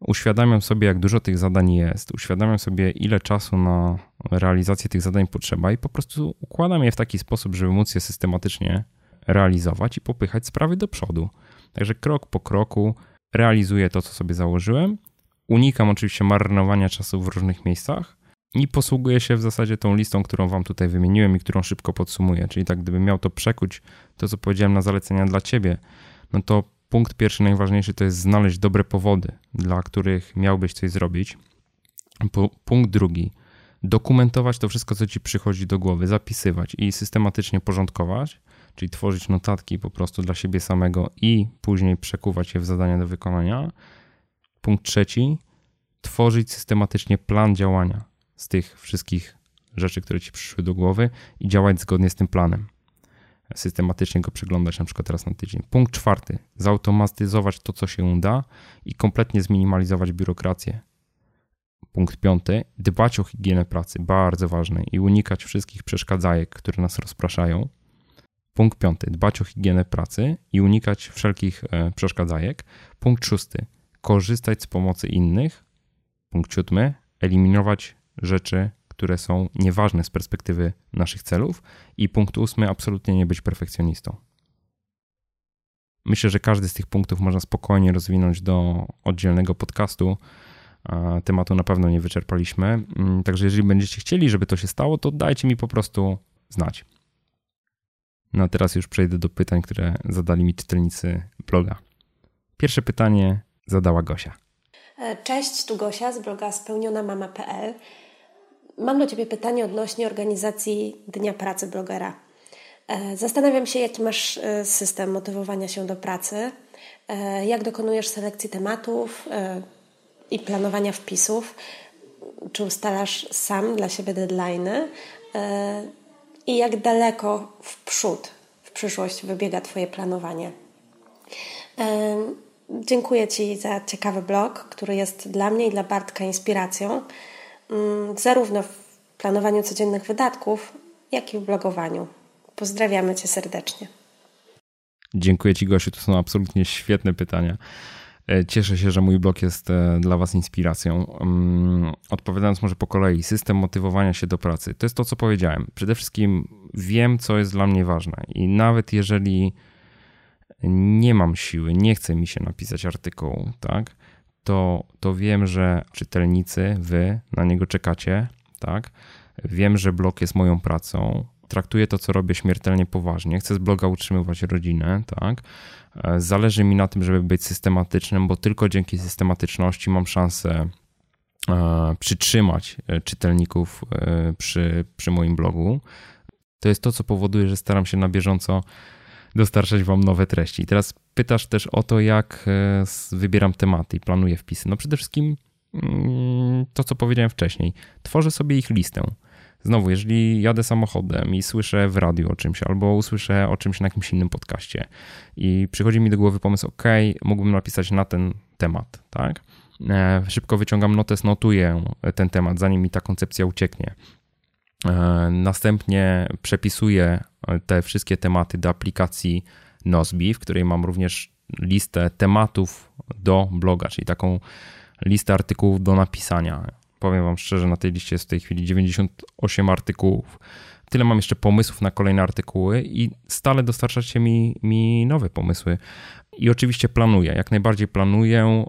Uświadamiam sobie, jak dużo tych zadań jest, uświadamiam sobie, ile czasu na realizację tych zadań potrzeba i po prostu układam je w taki sposób, żeby móc je systematycznie realizować i popychać sprawy do przodu. Także krok po kroku realizuję to, co sobie założyłem Unikam oczywiście marnowania czasu w różnych miejscach i posługuję się w zasadzie tą listą, którą Wam tutaj wymieniłem i którą szybko podsumuję. Czyli tak, gdybym miał to przekuć, to co powiedziałem na zalecenia dla Ciebie, no to punkt pierwszy, najważniejszy to jest znaleźć dobre powody, dla których miałbyś coś zrobić. Punkt drugi, dokumentować to wszystko, co Ci przychodzi do głowy, zapisywać i systematycznie porządkować, czyli tworzyć notatki po prostu dla siebie samego i później przekuwać je w zadania do wykonania. Punkt trzeci, tworzyć systematycznie plan działania z tych wszystkich rzeczy, które ci przyszły do głowy i działać zgodnie z tym planem. Systematycznie go przeglądać na przykład raz na tydzień. Punkt czwarty, zautomatyzować to, co się da i kompletnie zminimalizować biurokrację. Punkt piąty, dbać o higienę pracy, bardzo ważne i unikać wszystkich przeszkadzajek, które nas rozpraszają. Punkt piąty, dbać o higienę pracy i unikać wszelkich e, przeszkadzajek. Punkt szósty, korzystać z pomocy innych. Punkt siódmy, eliminować rzeczy, które są nieważne z perspektywy naszych celów. I punkt ósmy, absolutnie nie być perfekcjonistą. Myślę, że każdy z tych punktów można spokojnie rozwinąć do oddzielnego podcastu. Tematu na pewno nie wyczerpaliśmy. Mm, także jeżeli będziecie chcieli, żeby to się stało, to dajcie mi po prostu znać. No a teraz już przejdę do pytań, które zadali mi czytelnicy bloga. Pierwsze pytanie zadała Gosia. E, cześć, tu Gosia z bloga spełnionamama.pl. Mam do Ciebie pytanie odnośnie organizacji Dnia Pracy Blogera. E, zastanawiam się, jaki masz e, system motywowania się do pracy, jak dokonujesz selekcji tematów i planowania wpisów, czy ustalasz sam dla siebie deadline'y i jak daleko w przód, w przyszłość wybiega Twoje planowanie. Dziękuję Ci za ciekawy blog, który jest dla mnie i dla Bartka inspiracją, zarówno w planowaniu codziennych wydatków, jak i w blogowaniu. Pozdrawiamy Cię serdecznie. Dziękuję Ci, Gosiu. To są absolutnie świetne pytania. E, cieszę się, że mój blog jest e, dla Was inspiracją. Mm, odpowiadając może po kolei, system motywowania się do pracy. To jest to, co powiedziałem. Przede wszystkim wiem, co jest dla mnie ważne, i nawet jeżeli nie mam siły, nie chce mi się napisać artykułu, tak? To, to wiem, że czytelnicy, wy na niego czekacie, tak? Wiem, że blog jest moją pracą. Traktuję to, co robię śmiertelnie poważnie. Chcę z bloga utrzymywać rodzinę, tak? E, zależy mi na tym, żeby być systematycznym, bo tylko dzięki systematyczności mam szansę e, przytrzymać e, czytelników przy, przy moim blogu. To jest to, co powoduje, że staram się na bieżąco dostarczać Wam nowe treści. Teraz pytasz też o to, jak wybieram tematy i planuję wpisy. No przede wszystkim mm, to, co powiedziałem wcześniej. Tworzę sobie ich listę. Znowu, jeżeli jadę samochodem i słyszę w radiu o czymś, albo usłyszę o czymś na jakimś innym podcaście i przychodzi mi do głowy pomysł, ok, mógłbym napisać na ten temat, tak? E, szybko wyciągam notes, notuję ten temat, zanim mi ta koncepcja ucieknie. E, następnie przepisuję te wszystkie tematy do aplikacji Nozbi, w której mam również listę tematów do bloga, czyli taką listę artykułów do napisania. Powiem Wam szczerze, na tej liście jest w tej chwili 98 artykułów. Tyle mam jeszcze pomysłów na kolejne artykuły i stale dostarczacie mi, mi nowe pomysły. I oczywiście planuję, jak najbardziej planuję.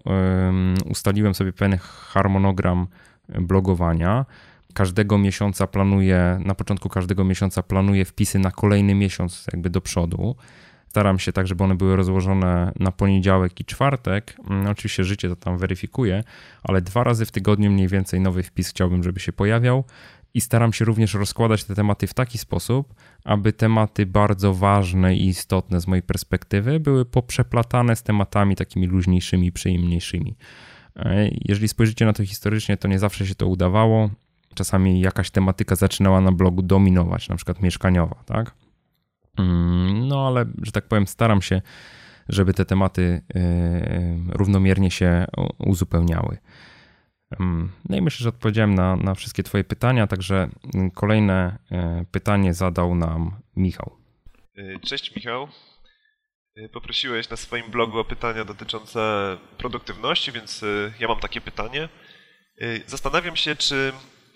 Ustaliłem sobie pewien harmonogram blogowania. Każdego miesiąca planuję, na początku każdego miesiąca planuję wpisy na kolejny miesiąc, jakby do przodu. Staram się tak, żeby one były rozłożone na poniedziałek i czwartek. Mm, oczywiście życie to tam weryfikuje, ale dwa razy w tygodniu mniej więcej nowy wpis chciałbym, żeby się pojawiał. I staram się również rozkładać te tematy w taki sposób, aby tematy bardzo ważne i istotne z mojej perspektywy były poprzeplatane z tematami takimi luźniejszymi, przyjemniejszymi. E, jeżeli spojrzycie na to historycznie, to nie zawsze się to udawało. Czasami jakaś tematyka zaczynała na blogu dominować, na przykład mieszkaniowa, tak? Mm, no ale, że tak powiem, staram się, żeby te tematy e, równomiernie się uzupełniały. Mm, no i myślę, że odpowiedziałem na, na wszystkie Twoje pytania, także kolejne e, pytanie zadał nam Michał. Cześć Michał. Poprosiłeś na swoim blogu o pytania dotyczące produktywności, więc ja mam takie pytanie. Zastanawiam się, czy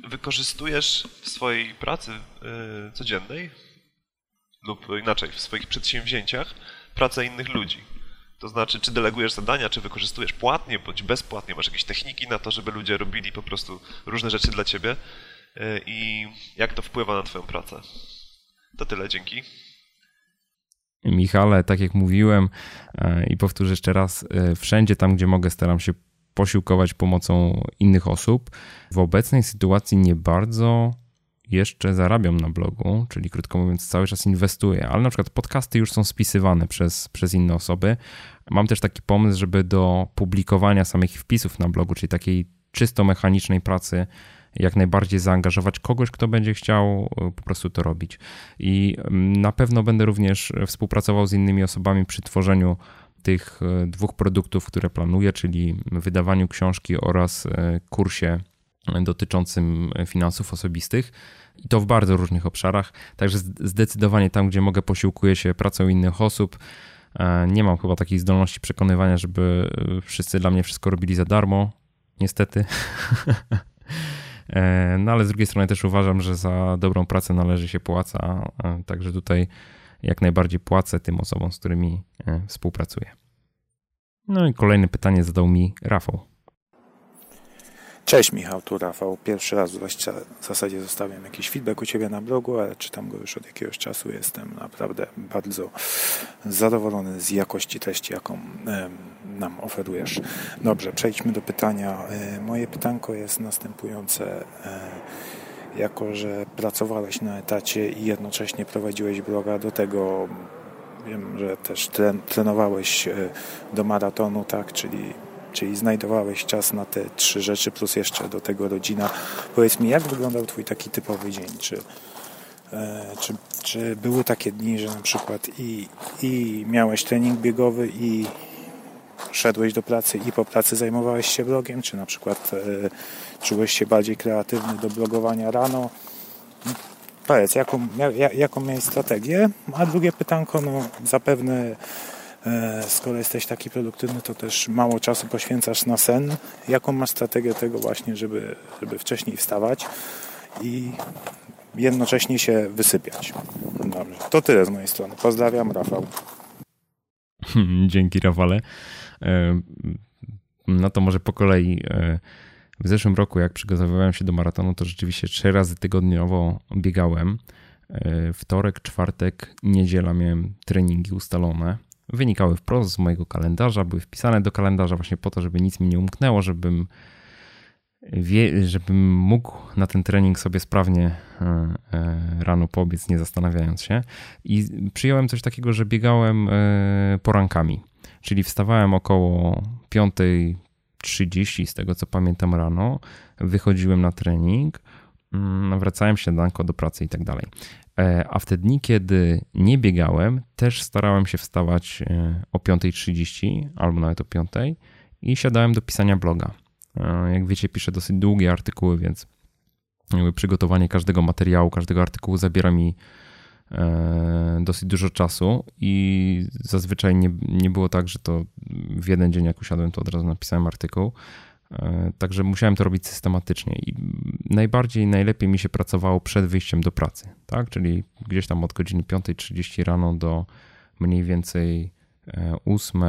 wykorzystujesz w swojej pracy codziennej lub inaczej, w swoich przedsięwzięciach pracę innych ludzi. To znaczy, czy delegujesz zadania, czy wykorzystujesz płatnie bądź bezpłatnie, masz jakieś techniki na to, żeby ludzie robili po prostu różne rzeczy dla ciebie e, i jak to wpływa na twoją pracę. To tyle, dzięki. Michale, tak jak mówiłem e, i powtórzę jeszcze raz, wszędzie tam, gdzie mogę, staram się posiłkować pomocą innych osób. W obecnej sytuacji nie bardzo jeszcze zarabiam na blogu, czyli krótko mówiąc, cały czas inwestuję, ale na przykład podcasty już są spisywane przez, przez inne osoby. Mam też taki pomysł, żeby do publikowania samych wpisów na blogu, czyli takiej czysto mechanicznej pracy, jak najbardziej zaangażować kogoś, kto będzie chciał e, po prostu to robić. I mm, na pewno będę również współpracował z innymi osobami przy tworzeniu tych e, dwóch produktów, które planuję, czyli wydawaniu książki oraz e, kursie dotyczącym finansów osobistych i to w bardzo różnych obszarach. Także zdecydowanie tam, gdzie mogę, posiłkuję się pracą innych osób. E, nie mam chyba takiej zdolności przekonywania, żeby wszyscy dla mnie wszystko robili za darmo. Niestety. No ale z drugiej strony też uważam, że za dobrą pracę należy się płaca. Także tutaj jak najbardziej płacę tym osobom, z którymi współpracuję. No i kolejne pytanie zadał mi Rafał. Cześć Michał, tu Rafał. Pierwszy raz w zasadzie zostawiam jakiś feedback u Ciebie na blogu, ale czytam go już od jakiegoś czasu. Jestem naprawdę bardzo zadowolony z jakości treści, jaką nam oferujesz. Dobrze, przejdźmy do pytania. E, moje pytanko jest następujące. Jako, że pracowałeś na etacie i jednocześnie prowadziłeś bloga, do tego wiem, że też trenowałeś e, do maratonu, tak, czyli czyli znajdowałeś czas na te trzy rzeczy, plus jeszcze do tego rodzina. Powiedz mi, jak wyglądał Twój taki typowy dzień? Czy, e, czy, czy były takie dni, że na przykład i, i miałeś trening biegowy i szedłeś do pracy i po pracy zajmowałeś się blogiem, czy na przykład e, czułeś się bardziej kreatywny do blogowania rano? Powiedz, jaką, jaką miałeś strategię? A drugie pytanko, no zapewne E, skoro jesteś taki produktywny, to też mało czasu poświęcasz na sen. Jaką masz strategię tego właśnie, żeby, żeby wcześniej wstawać i jednocześnie się wysypiać? Dobrze, to tyle z mojej strony. Pozdrawiam, Rafał. Dzięki, Rafale. E, No to może po kolei. W zeszłym roku, jak przygotowywałem się do maratonu, to rzeczywiście trzy razy tygodniowo biegałem. Wtorek, czwartek, niedziela miałem treningi ustalone. Wynikały wprost z mojego kalendarza, były wpisane do kalendarza właśnie po to, żeby nic mi nie umknęło, żebym wie, żebym mógł na ten trening sobie sprawnie e, e, rano pobiec, nie zastanawiając się. I przyjąłem coś takiego, że biegałem e, porankami, czyli wstawałem około 5.30 z tego co pamiętam rano, wychodziłem na trening, mm, wracałem śniadanko do pracy i tak dalej. A w te dni, kiedy nie biegałem, też starałem się wstawać o 5.30 albo nawet o 5.00 i siadałem do pisania bloga. E, jak wiecie, piszę dosyć długie artykuły, więc przygotowanie każdego materiału, każdego artykułu zabiera mi e, dosyć dużo czasu i zazwyczaj nie, nie było tak, że to w jeden dzień jak usiadłem, to od razu napisałem artykuł. E, także musiałem to robić systematycznie i najbardziej, najlepiej mi się pracowało przed wyjściem do pracy, tak? Czyli gdzieś tam od godziny 5.30 rano do mniej więcej 8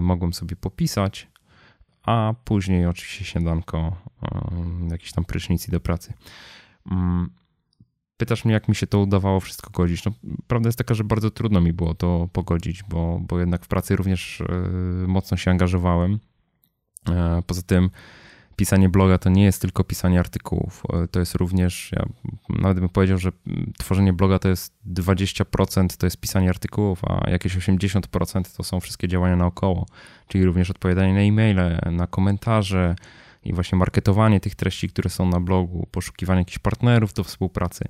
mogłem sobie popisać, a później oczywiście śniadanko, jakiś tam prysznic i do pracy. Pytasz mnie, jak mi się to udawało wszystko godzić. No, prawda jest taka, że bardzo trudno mi było to pogodzić, bo, bo jednak w pracy również e, mocno się angażowałem. E, poza tym pisanie bloga to nie jest tylko pisanie artykułów. E, to jest również, ja nawet bym powiedział, że tworzenie bloga to jest 20% to jest pisanie artykułów, a jakieś 80% to są wszystkie działania naokoło, czyli również odpowiadanie na e-maile, na komentarze i właśnie marketowanie tych treści, które są na blogu, poszukiwanie jakichś partnerów do współpracy.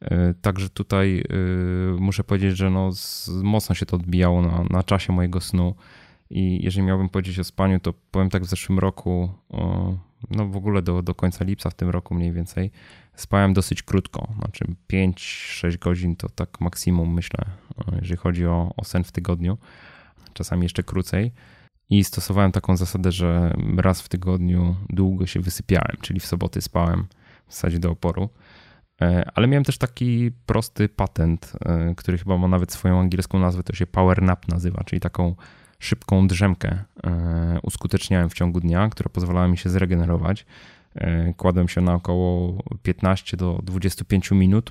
E, także tutaj e, muszę powiedzieć, że no, mocno się to odbijało na, na czasie mojego snu. I jeżeli miałbym powiedzieć o spaniu, to powiem tak w zeszłym roku, no w ogóle do, do końca lipca w tym roku mniej więcej, spałem dosyć krótko. Znaczy 5-6 godzin to tak maksimum myślę, jeżeli chodzi o, o sen w tygodniu. Czasami jeszcze krócej. I stosowałem taką zasadę, że raz w tygodniu długo się wysypiałem, czyli w soboty spałem w zasadzie do oporu. E, ale miałem też taki prosty patent, e, który chyba ma nawet swoją angielską nazwę, to się power nap nazywa, czyli taką szybką drzemkę e, uskuteczniałem w ciągu dnia, która pozwalała mi się zregenerować. Kładłem się na około 15 do 25 minut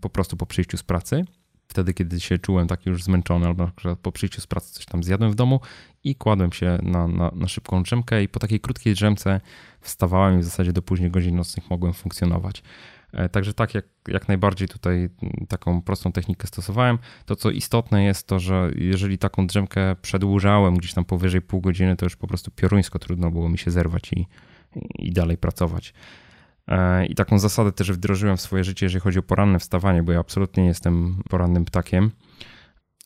po prostu po przyjściu z pracy. Wtedy, kiedy się czułem taki już zmęczony, albo po przyjściu z pracy coś tam zjadłem w domu i kładłem się na, na, na szybką drzemkę i po takiej krótkiej drzemce wstawałem i w zasadzie do późnych godzin nocnych mogłem funkcjonować. E, także tak, jak, jak najbardziej tutaj taką prostą technikę stosowałem. To, co istotne jest to, że jeżeli taką drzemkę przedłużałem gdzieś tam powyżej pół godziny, to już po prostu pioruńsko trudno było mi się zerwać i, i dalej pracować. E, I taką zasadę też wdrożyłem w swoje życie, jeżeli chodzi o poranne wstawanie, bo ja absolutnie nie jestem porannym ptakiem.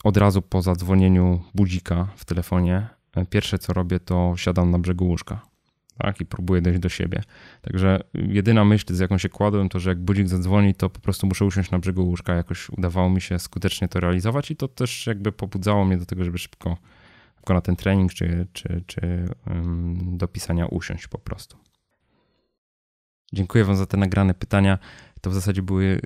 Od razu po zadzwonieniu budzika w telefonie, e, pierwsze co robię, to siadam na brzegu łóżka tak, i próbuję dojść do siebie. Także jedyna myśl, z jaką się kładłem, to że jak budzik zadzwoni, to po prostu muszę usiąść na brzegu łóżka. Jakoś udawało mi się skutecznie to realizować i to też jakby pobudzało mnie do tego, żeby szybko, szybko na ten trening czy, czy, czy um, do pisania usiąść po prostu. Dziękuję Wam za te nagrane pytania. To w zasadzie były y,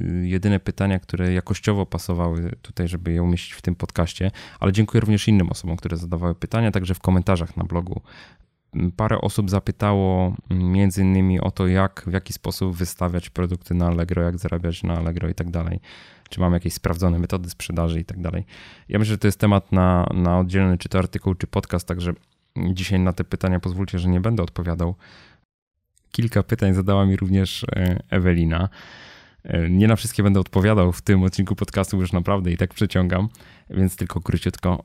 y, jedyne pytania, które jakościowo pasowały tutaj, żeby je umieścić w tym podcaście, ale dziękuję również innym osobom, które zadawały pytania, także w komentarzach na blogu Parę osób zapytało między innymi o to, jak, w jaki sposób wystawiać produkty na Allegro, jak zarabiać na Allegro i tak dalej. Czy mam jakieś sprawdzone metody sprzedaży i tak dalej. Ja myślę, że to jest temat na, na oddzielny czy to artykuł, czy podcast, także dzisiaj na te pytania pozwólcie, że nie będę odpowiadał. Kilka pytań zadała mi również e, Ewelina. E, nie na wszystkie będę odpowiadał w tym odcinku podcastu, już naprawdę i tak przeciągam, więc tylko króciutko.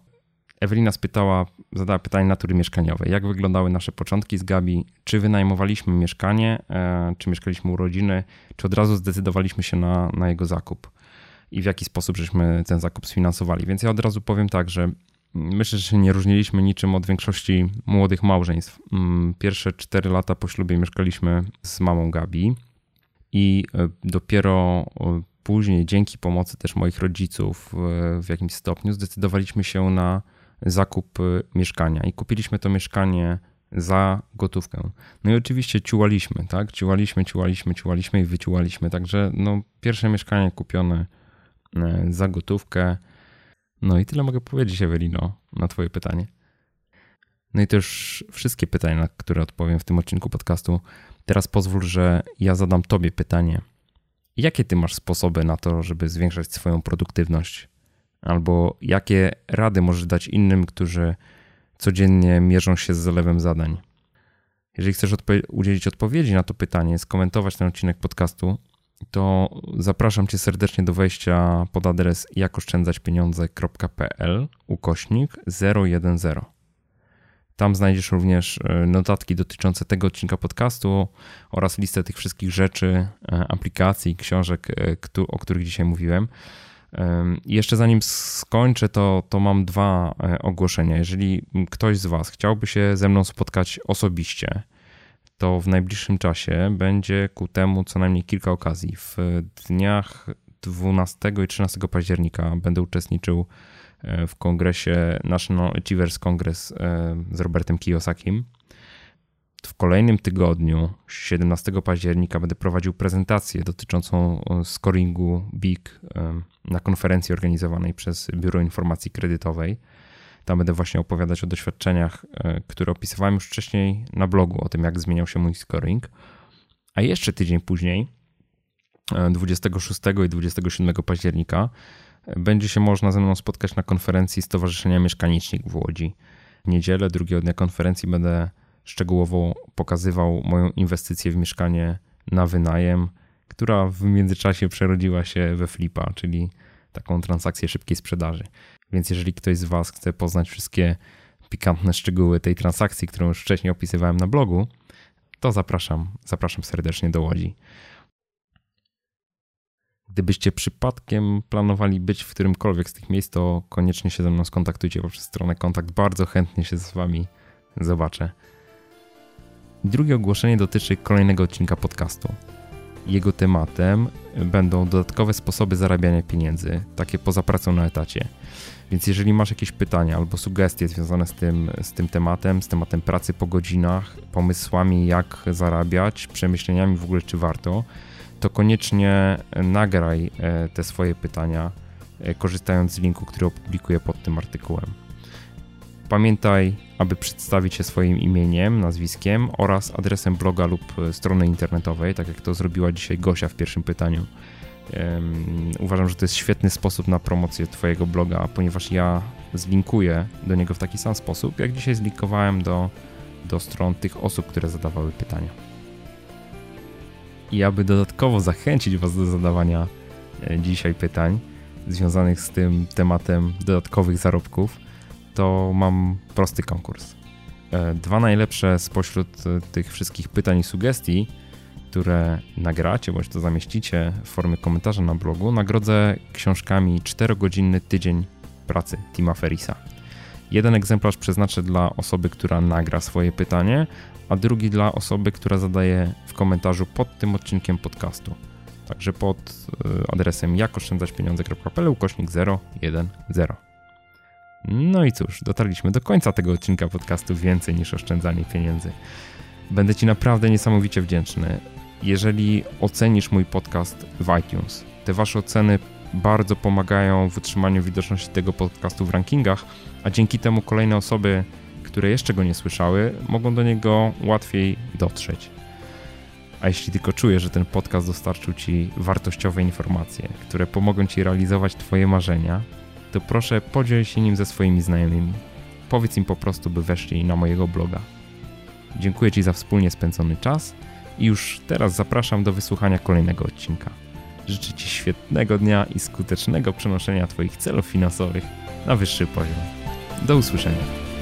Ewelina spytała, zadała pytanie natury mieszkaniowej. Jak wyglądały nasze początki z Gabi? Czy wynajmowaliśmy mieszkanie, e, czy mieszkaliśmy u rodziny, czy od razu zdecydowaliśmy się na, na jego zakup? I w jaki sposób żeśmy ten zakup sfinansowali? Więc ja od razu powiem tak, że myślę, że się nie różniliśmy niczym od większości młodych małżeństw. Mm, pierwsze cztery lata po ślubie mieszkaliśmy z mamą Gabi i e, dopiero e, później, dzięki pomocy też moich rodziców w jakimś stopniu, zdecydowaliśmy się na zakup mieszkania i kupiliśmy to mieszkanie za gotówkę. No i oczywiście ciułaliśmy, tak? Ciułaliśmy, ciułaliśmy, ciułaliśmy i wyciułaliśmy. Także no, pierwsze mieszkanie kupione e, za gotówkę. No i tyle mogę powiedzieć, Ewelino, na Twoje pytanie. No i to już wszystkie pytania, na które odpowiem w tym odcinku podcastu. Teraz pozwól, że ja zadam Tobie pytanie. Jakie Ty masz sposoby na to, żeby zwiększać swoją produktywność? Albo jakie rady możesz dać innym, którzy codziennie mierzą się z zalewem zadań? Jeżeli chcesz odpo- udzielić odpowiedzi na to pytanie, skomentować ten odcinek podcastu, to zapraszam Cię serdecznie do wejścia pod adres jakoszczędzaćpieniądze.pl ukośnik 010. Tam znajdziesz również e, notatki dotyczące tego odcinka podcastu oraz listę tych wszystkich rzeczy, e, aplikacji, książek, e, o których dzisiaj mówiłem. Jeszcze zanim skończę, to, to mam dwa ogłoszenia. Jeżeli ktoś z Was chciałby się ze mną spotkać osobiście, to w najbliższym czasie będzie ku temu co najmniej kilka okazji. W dniach 12 i 13 października będę uczestniczył e, w kongresie National Achievers Congress e, z Robertem Kiyosakim. W kolejnym tygodniu, 17 października, będę prowadził prezentację dotyczącą e, scoringu BIG na konferencji organizowanej przez Biuro Informacji Kredytowej. Tam będę właśnie opowiadać o doświadczeniach, e, które opisywałem już wcześniej na blogu, o tym jak zmieniał się mój scoring. A jeszcze tydzień później, 26 e, i 27 października, e, będzie się można ze mną spotkać na konferencji Stowarzyszenia Mieszkanicznik w Łodzi. W niedzielę, drugiego dnia konferencji, będę szczegółowo pokazywał moją inwestycję w mieszkanie na wynajem, która w międzyczasie przerodziła się we flipa, czyli taką transakcję szybkiej sprzedaży. Więc jeżeli ktoś z Was chce poznać wszystkie pikantne szczegóły tej transakcji, którą już wcześniej opisywałem na blogu, to zapraszam, zapraszam serdecznie do Łodzi. Gdybyście przypadkiem planowali być w którymkolwiek z tych miejsc, to koniecznie się ze mną skontaktujcie poprzez stronę kontakt. Bardzo chętnie się z Wami zobaczę. Drugie ogłoszenie dotyczy kolejnego odcinka podcastu. Jego tematem będą dodatkowe sposoby zarabiania pieniędzy, takie poza pracą na etacie. Więc jeżeli masz jakieś pytania albo sugestie związane z tym, z tym tematem, z tematem pracy po godzinach, pomysłami jak zarabiać, przemyśleniami w ogóle czy warto, to koniecznie nagraj e, te swoje pytania, e, korzystając z linku, który opublikuję pod tym artykułem. Pamiętaj, aby przedstawić się swoim imieniem, nazwiskiem oraz adresem bloga lub e, strony internetowej, tak jak to zrobiła dzisiaj Gosia w pierwszym pytaniu. Uważam, że to jest świetny sposób na promocję Twojego bloga, ponieważ ja zlinkuję do niego w taki sam sposób, jak dzisiaj zlinkowałem do, do stron tych osób, które zadawały pytania. I aby dodatkowo zachęcić Was do zadawania e, dzisiaj pytań związanych z tym tematem dodatkowych zarobków, to mam prosty konkurs. E, dwa najlepsze spośród e, tych wszystkich pytań i sugestii które nagracie bądź to zamieścicie w formie komentarza na blogu, nagrodzę książkami 4-godzinny tydzień pracy Tima Ferisa. Jeden egzemplarz przeznaczę dla osoby, która nagra swoje pytanie, a drugi dla osoby, która zadaje w komentarzu pod tym odcinkiem podcastu. Także pod e, adresem jakoszczędzaćpieniądze.pl ukośnik 010. No i cóż, dotarliśmy do końca tego odcinka podcastu więcej niż oszczędzanie pieniędzy. Będę Ci naprawdę niesamowicie wdzięczny jeżeli ocenisz mój podcast w iTunes. Te wasze oceny bardzo pomagają w utrzymaniu widoczności tego podcastu w rankingach, a dzięki temu kolejne osoby, które jeszcze go nie słyszały, mogą do niego łatwiej dotrzeć. A jeśli tylko czujesz, że ten podcast dostarczył Ci wartościowe informacje, które pomogą Ci realizować Twoje marzenia, to proszę podziel się nim ze swoimi znajomymi. Powiedz im po prostu, by weszli na mojego bloga. Dziękuję Ci za wspólnie spędzony czas i już teraz zapraszam do wysłuchania kolejnego odcinka. Życzę Ci świetnego dnia i skutecznego przenoszenia Twoich celów finansowych na wyższy poziom. Do usłyszenia.